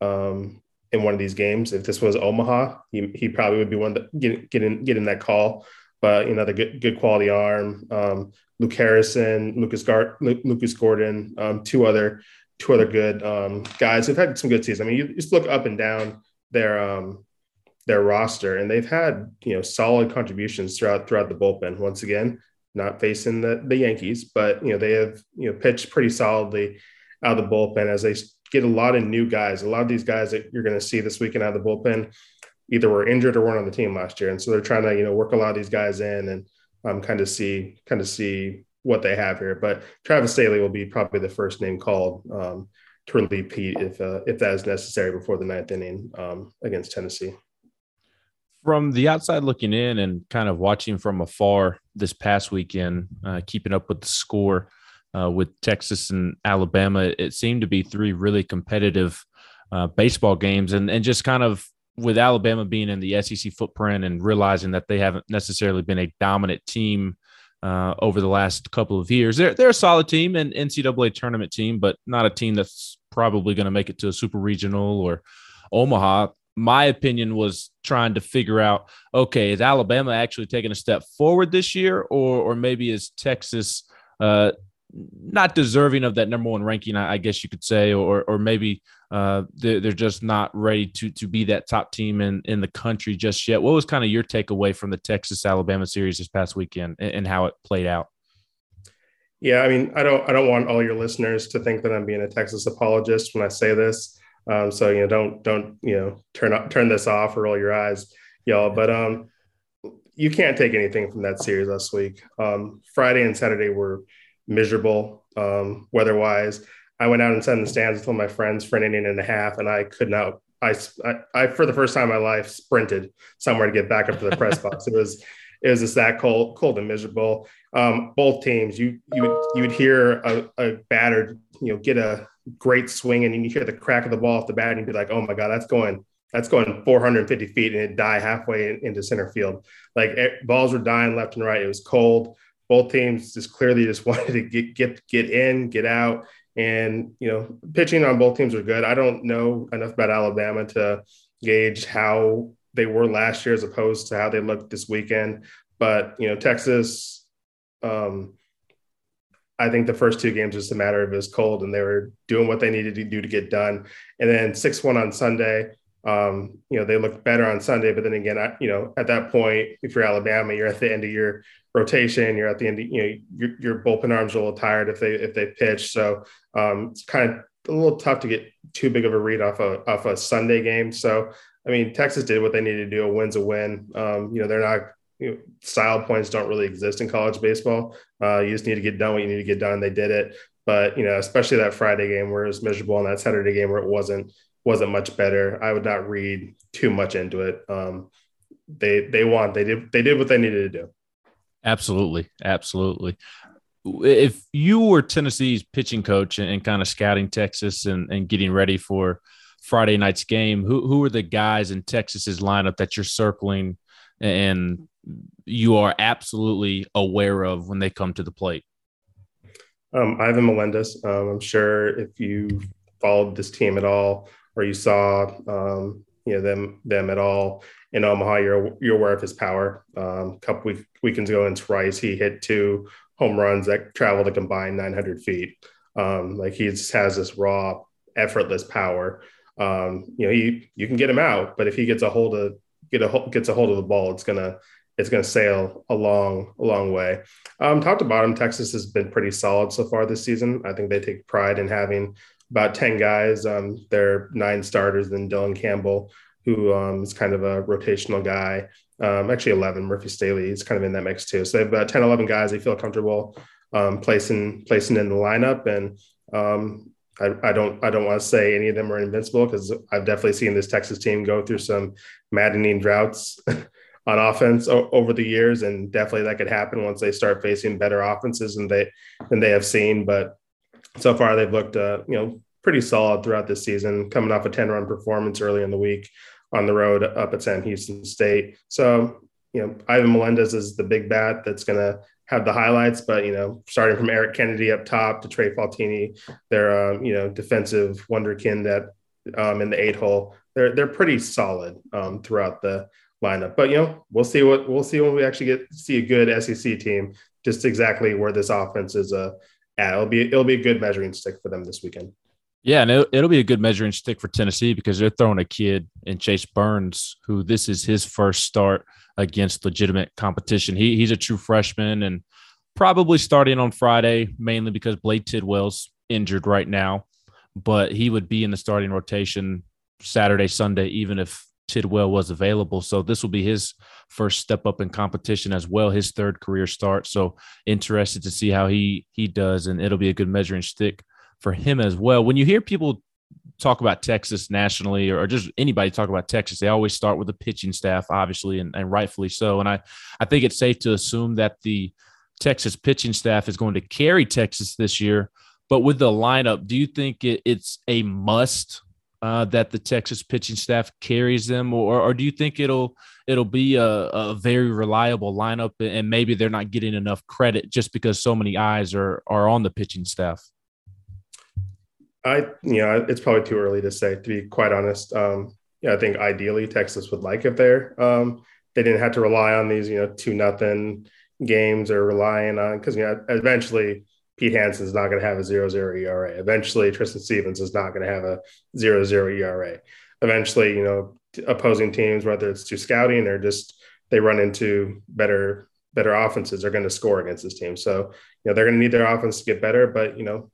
um, in one of these games. If this was Omaha, he, he probably would be one that get get in get in that call. But you know the good good quality arm. Um, Luke Harrison, Lucas Gar- Lucas Gordon, um, two other two other good um, guys who've had some good seasons. I mean, you just look up and down their um, their roster, and they've had you know solid contributions throughout throughout the bullpen. Once again, not facing the, the Yankees, but you know they have you know pitched pretty solidly out of the bullpen as they get a lot of new guys. A lot of these guys that you're going to see this weekend out of the bullpen either were injured or weren't on the team last year, and so they're trying to you know work a lot of these guys in and um, kind of see kind of see what they have here. But Travis Sthele will be probably the first name called um, to relieve Pete if uh, if that is necessary before the ninth inning um, against Tennessee from the outside looking in and kind of watching from afar this past weekend, uh, keeping up with the score uh, with Texas and Alabama, it seemed to be three really competitive uh, baseball games, and and just kind of with Alabama being in the SEC footprint and realizing that they haven't necessarily been a dominant team. Uh, over the last couple of years, they're they're a solid team and NCAA tournament team, but not a team that's probably going to make it to a super regional or Omaha my opinion was trying to figure out okay is alabama actually taking a step forward this year or or maybe is texas uh, not deserving of that number one ranking i, guess you could say or or maybe uh, they're, just not ready to to be that top team in in the country just yet what was kind of your takeaway from the texas alabama series this past weekend and, and how it played out yeah i mean i don't i don't want all your listeners to think that i'm being a texas apologist when i say this um, so you know, don't don't you know turn turn this off or roll your eyes, y'all. But um, you can't take anything from that series last week. Um, Friday and Saturday were miserable um, weather-wise. I went out and sat in the stands with all my friends for an inning and a half, and I could not. I, I, I for the first time in my life sprinted somewhere to get back up to the press box. It was it was just that cold, cold and miserable. Um, both teams, you you would you would hear a, a batter, you know, get a great swing and you hear the crack of the ball off the bat and you'd be like, oh my God, that's going, that's going 450 feet and it die halfway in, into center field. Like it, balls were dying left and right. It was cold. Both teams just clearly just (laughs) wanted to get, get, get in, get out. And, you know, pitching on both teams are good. I don't know enough about Alabama to gauge how they were last year as opposed to how they looked this weekend. But, you know, Texas, um, I think the first two games was a matter of it was cold and they were doing what they needed to do to get done. And then six one on Sunday, um, you know, they looked better on Sunday. But then again, I, you know, at that point, if you're Alabama, you're at the end of your rotation. You're at the end. Of, you know, your, your bullpen arms are a little tired if they if they pitch. So um, it's kind of a little tough to get too big of a read off a off a Sunday game. So I mean, Texas did what they needed to do. A win's a win. Um, you know, they're not you know, style points don't really exist in college baseball. Uh, you just need to get done what you need to get done. They did it, but you know, especially that Friday game where it was miserable, and that Saturday game where it wasn't wasn't much better. I would not read too much into it. Um, they they won. They did they did what they needed to do. Absolutely, absolutely. If you were Tennessee's pitching coach and, and kind of scouting Texas and, and getting ready for Friday night's game, who who are the guys in Texas's lineup that you're circling and you are absolutely aware of when they come to the plate? Um, Ivan Melendez. Um, I'm sure if you followed this team at all, or you saw um, you know them them at all in Omaha, you're you're aware of his power. Um, a couple week, weekends ago in Rice, he hit two home runs that traveled a combined 900 feet. Um, like he just has this raw, effortless power. Um, you know, he you can get him out, but if he gets a hold of get a gets a hold of the ball, it's gonna it's gonna sail a long a long way. Um, top to bottom, Texas has been pretty solid so far this season. I think they take pride in having about ten guys. Um, they're nine starters, then Dylan Campbell, who um, is kind of a rotational guy. Um, actually, 11. Murphy Stehly is kind of in that mix too. So they have about 10, 11 guys they feel comfortable um, placing placing in the lineup. And um, I, I, don't I don't want to say any of them are invincible because I've definitely seen this Texas team go through some maddening droughts (laughs) on offense o- over the years, and definitely that could happen once they start facing better offenses than they than they have seen. But so far, they've looked uh, you know pretty solid throughout this season, coming off a ten run performance early in the week on the road up at Sam Houston State. So you know, Ivan Melendez is the big bat that's going to have the highlights, but you know, starting from Eric Kennedy up top to Trey Faltini, they're um, you know defensive wonderkin that um, in the eight hole, they're they're pretty solid um, throughout the lineup. But you know, we'll see what we'll see when we actually get see a good SEC team, just exactly where this offense is uh, at. It'll be it'll be a good measuring stick for them this weekend. Yeah, and it'll, it'll be a good measuring stick for Tennessee because they're throwing a kid in Chase Burns, who this is his first start against legitimate competition. He he's a true freshman and probably starting on Friday, mainly because Blade Tidwell's injured right now, but he would be in the starting rotation Saturday, Sunday, even if Tidwell was available. So this will be his first step up in competition as well, his third career start. So interested to see how he he does, and it'll be a good measuring stick for him as well. When you hear people talk about Texas nationally or just anybody talk about Texas, they always start with the pitching staff, obviously, and, and rightfully so. And I, I think it's safe to assume that the Texas pitching staff is going to carry Texas this year. But with the lineup, do you think it, it's a must uh, that the Texas pitching staff carries them, or, or do you think it'll it'll be a, a very reliable lineup and maybe they're not getting enough credit just because so many eyes are are on the pitching staff? I, you know, it's probably too early to say, to be quite honest. Um, yeah, I think ideally Texas would like if they're um, they didn't have to rely on these, you know, two nothing games or relying on because you know eventually Pete Hansen is not going to have a zero zero ERA. Eventually Tristan Stevens is not going to have a zero zero ERA. Eventually, you know, opposing teams, whether it's through scouting or just they run into better better offenses, are going to score against this team. So you know they're going to need their offense to get better, but you know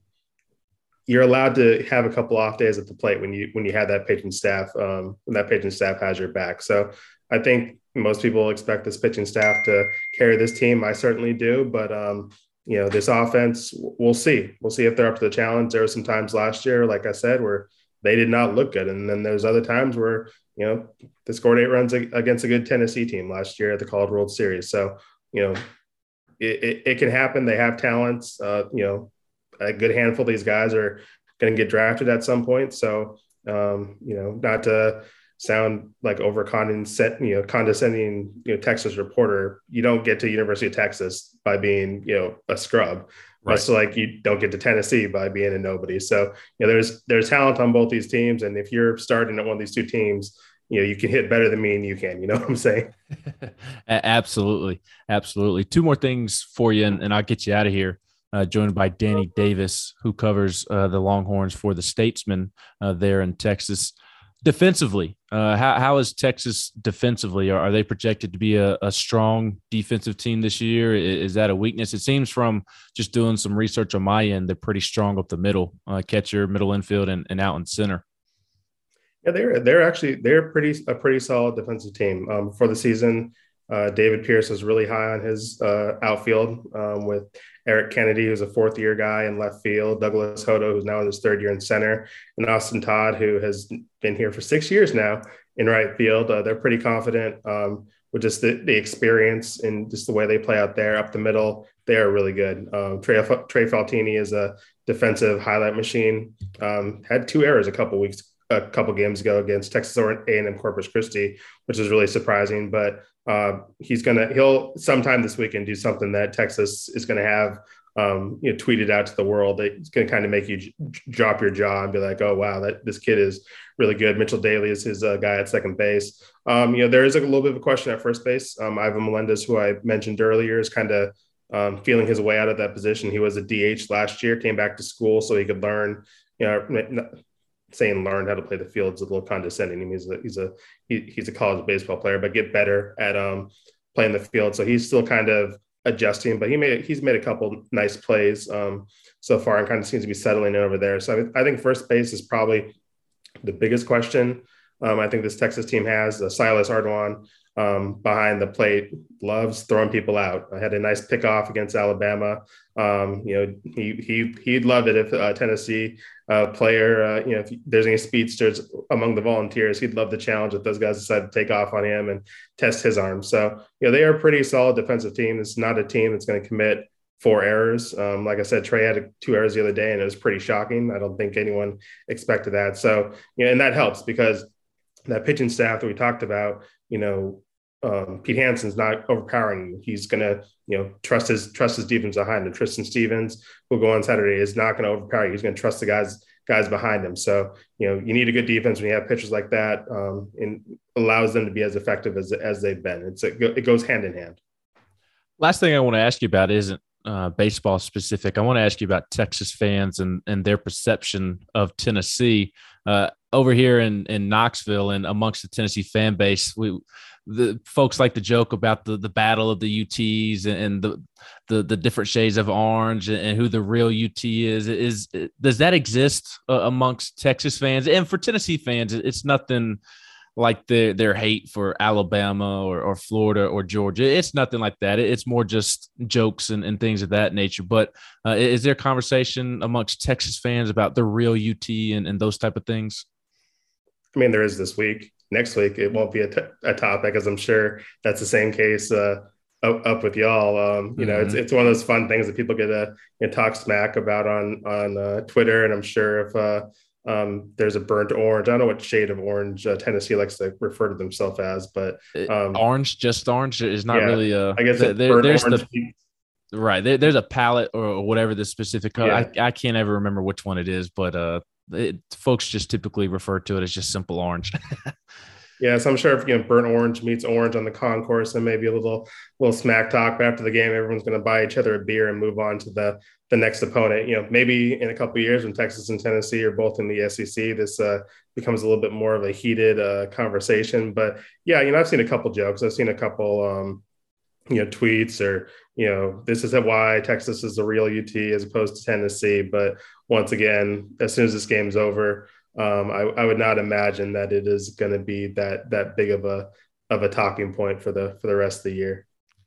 you're allowed to have a couple off days at the plate when you when you have that pitching staff um, when that pitching staff has your back. So I think most people expect this pitching staff to carry this team. I certainly do, but um, you know this offense, we'll see. We'll see if they're up to the challenge. There were some times last year, like I said, where they did not look good, and then there's other times where you know they scored eight runs against a good Tennessee team last year at the College World Series. So you know it, it, it can happen. They have talents. Uh, you know a good handful of these guys are going to get drafted at some point. So, um, you know, not to sound like over condescending, you know, condescending, you know, Texas reporter, you don't get to University of Texas by being, you know, a scrub. Right. Much like you don't get to Tennessee by being a nobody. So, you know, there's there's talent on both these teams, and if you're starting at one of these two teams, you know, you can hit better than me, and you can. You know what I'm saying? (laughs) absolutely, absolutely. Two more things for you, and, and I'll get you out of here uh, joined by Danny Davis, who covers uh, the Longhorns for the Statesman uh, there in Texas. Defensively, uh, how, how is Texas defensively? Are, are they projected to be a, a, strong defensive team this year? Is, that a weakness? It seems from just doing some research on my end, they're pretty strong up the middle, uh, catcher, middle infield, and, and out in center. Yeah, they're they're actually they're pretty a pretty solid defensive team um, for the season. Uh, David Pierce is really high on his uh, outfield um, with Eric Kennedy, who's a fourth year guy in left field, Douglas Hodo, who's now in his third year in center, and Austin Todd, who has been here for six years now in right field. Uh, they're pretty confident um, with just the, the, experience and just the way they play out there up the middle. They are really good. Um, Trey, Trey Faltini is a defensive highlight machine. Um, had two errors a couple weeks a couple games ago against Texas A&M Corpus Christi, which is really surprising. But uh, he's gonna he'll sometime this weekend do something that Texas is gonna have um, you know tweeted out to the world. It's gonna kind of make you j- drop your jaw and be like, oh wow, that this kid is really good. Mitchell Daly is his uh, guy at second base. Um, you know there is a little bit of a question at first base. Um, Ivan Melendez, who I mentioned earlier, is kind of um, feeling his way out of that position. He was a DH last year, came back to school so he could learn. You know, saying learned how to play the field is a little condescending. He's a he's a he, he's a college baseball player, but get better at um, playing the field. So he's still kind of adjusting, but he made he's made a couple nice plays um, so far and kind of seems to be settling in over there. So I, I think first base is probably the biggest question. Um, I think this Texas team has uh, Silas Ardoin um, behind the plate, loves throwing people out. I had a nice pick off against Alabama. Um, you know, he he he'd love it if uh, Tennessee uh, player, uh, you know, if there's any speedsters among the volunteers, he'd love the challenge if those guys decide to take off on him and test his arm. So, you know, they are a pretty solid defensive team. It's not a team that's going to commit four errors. Um, like I said, Trey had two errors the other day, and it was pretty shocking. I don't think anyone expected that. So, you know, and that helps because that pitching staff that we talked about, you know, um, Pete Hansen's not overpowering. You. He's going to, you know, trust his trust his defense behind him. Tristan Stevens, who'll go on Saturday, is not going to overpower you. He's going to trust the guys guys behind him. So, you know, you need a good defense when you have pitchers like that, um, and allows them to be as effective as as they've been. It's a, it goes hand in hand. Last thing I want to ask you about isn't uh, baseball specific. I want to ask you about Texas fans and and their perception of Tennessee. Uh, over here in in Knoxville and amongst the Tennessee fan base, we the folks like to joke about the the battle of the UTs and the the, the different shades of orange and, who the real UT is. Is does that exist uh, amongst Texas fans and for Tennessee fans? It's nothing like their their hate for Alabama or, or Florida or Georgia. It's nothing like that. It's more just jokes and, and things of that nature. But uh, is there conversation amongst Texas fans about the real UT and, and those type of things? I mean, there is this week next week it won't be a, t- a topic, as I'm sure that's the same case uh, up, with y'all. Um, you mm-hmm. know, it's mm-hmm. it's one of those fun things that people get to you know, talk smack about on on uh, Twitter, and I'm sure if uh, um, there's a burnt orange. I don't know what shade of orange uh, Tennessee likes to refer to themselves as, but um, orange, just orange is not yeah, really a. I guess there, there's the right there, there's a palette or whatever the specific color. Yeah. I, I can't ever remember which one it is, but uh, it, folks just typically refer to it as just simple orange. (laughs) yeah, so I'm sure if you know burnt orange meets orange on the concourse, and maybe a little little smack talk. After the game, everyone's going to buy each other a beer and move on to the the next opponent. You know, maybe in a couple years when Texas and Tennessee are both in the SEC, this uh, becomes a little bit more of a heated uh, conversation. But yeah, you know, I've seen a couple jokes. I've seen a couple. Um, you know tweets or you know this is why texas is the real ut as opposed to tennessee but once again as soon as this game's over um, I, I, would not imagine that it is going to be that that big of a of a talking point for the for the rest of the year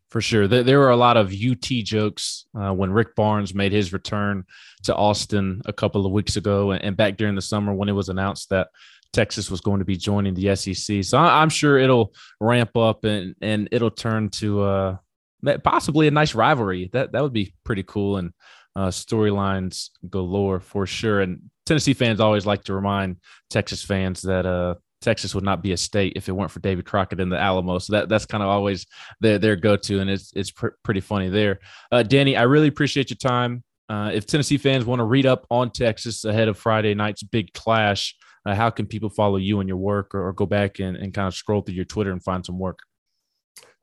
for sure there, were a lot of ut jokes uh, when rick barnes made his return to austin a couple of weeks ago and, and back during the summer when it was announced that Texas was going to be joining the SEC. So I'm sure it'll ramp up and and it'll turn to uh, possibly a nice rivalry. That that would be pretty cool and uh, storylines galore for sure. And Tennessee fans always like to remind Texas fans that uh, Texas would not be a state if it weren't for David Crockett and the Alamo. So that that's kind of always their their go to, and it's it's pr- pretty funny there. Uh, Danny, I really appreciate your time. Uh, if Tennessee fans want to read up on Texas ahead of Friday night's big clash, uh, how can people follow you and your work or, or go back and, and kind of scroll through your Twitter and find some work?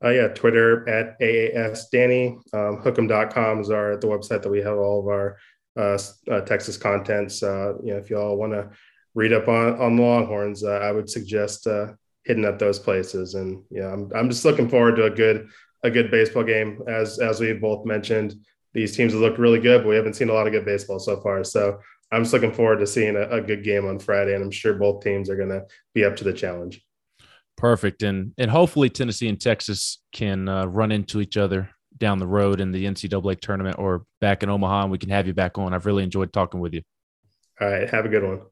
Uh, yeah, Twitter at AAS Danny. Um, Hook'em.com is our the website that we have all of our uh, uh, Texas contents. Uh, you know, if you all want to read up on on the Longhorns, uh, I would suggest uh, hitting up those places. And yeah, I'm I'm just looking forward to a good a good baseball game. As as we both mentioned, these teams have looked really good, but we haven't seen a lot of good baseball so far. So I'm just looking forward to seeing a, a good game on Friday, and I'm sure both teams are going to be up to the challenge. Perfect, and and hopefully Tennessee and Texas can uh, run into each other down the road in the NCAA tournament or back in Omaha, and we can have you back on. I've really enjoyed talking with you. All right, have a good one.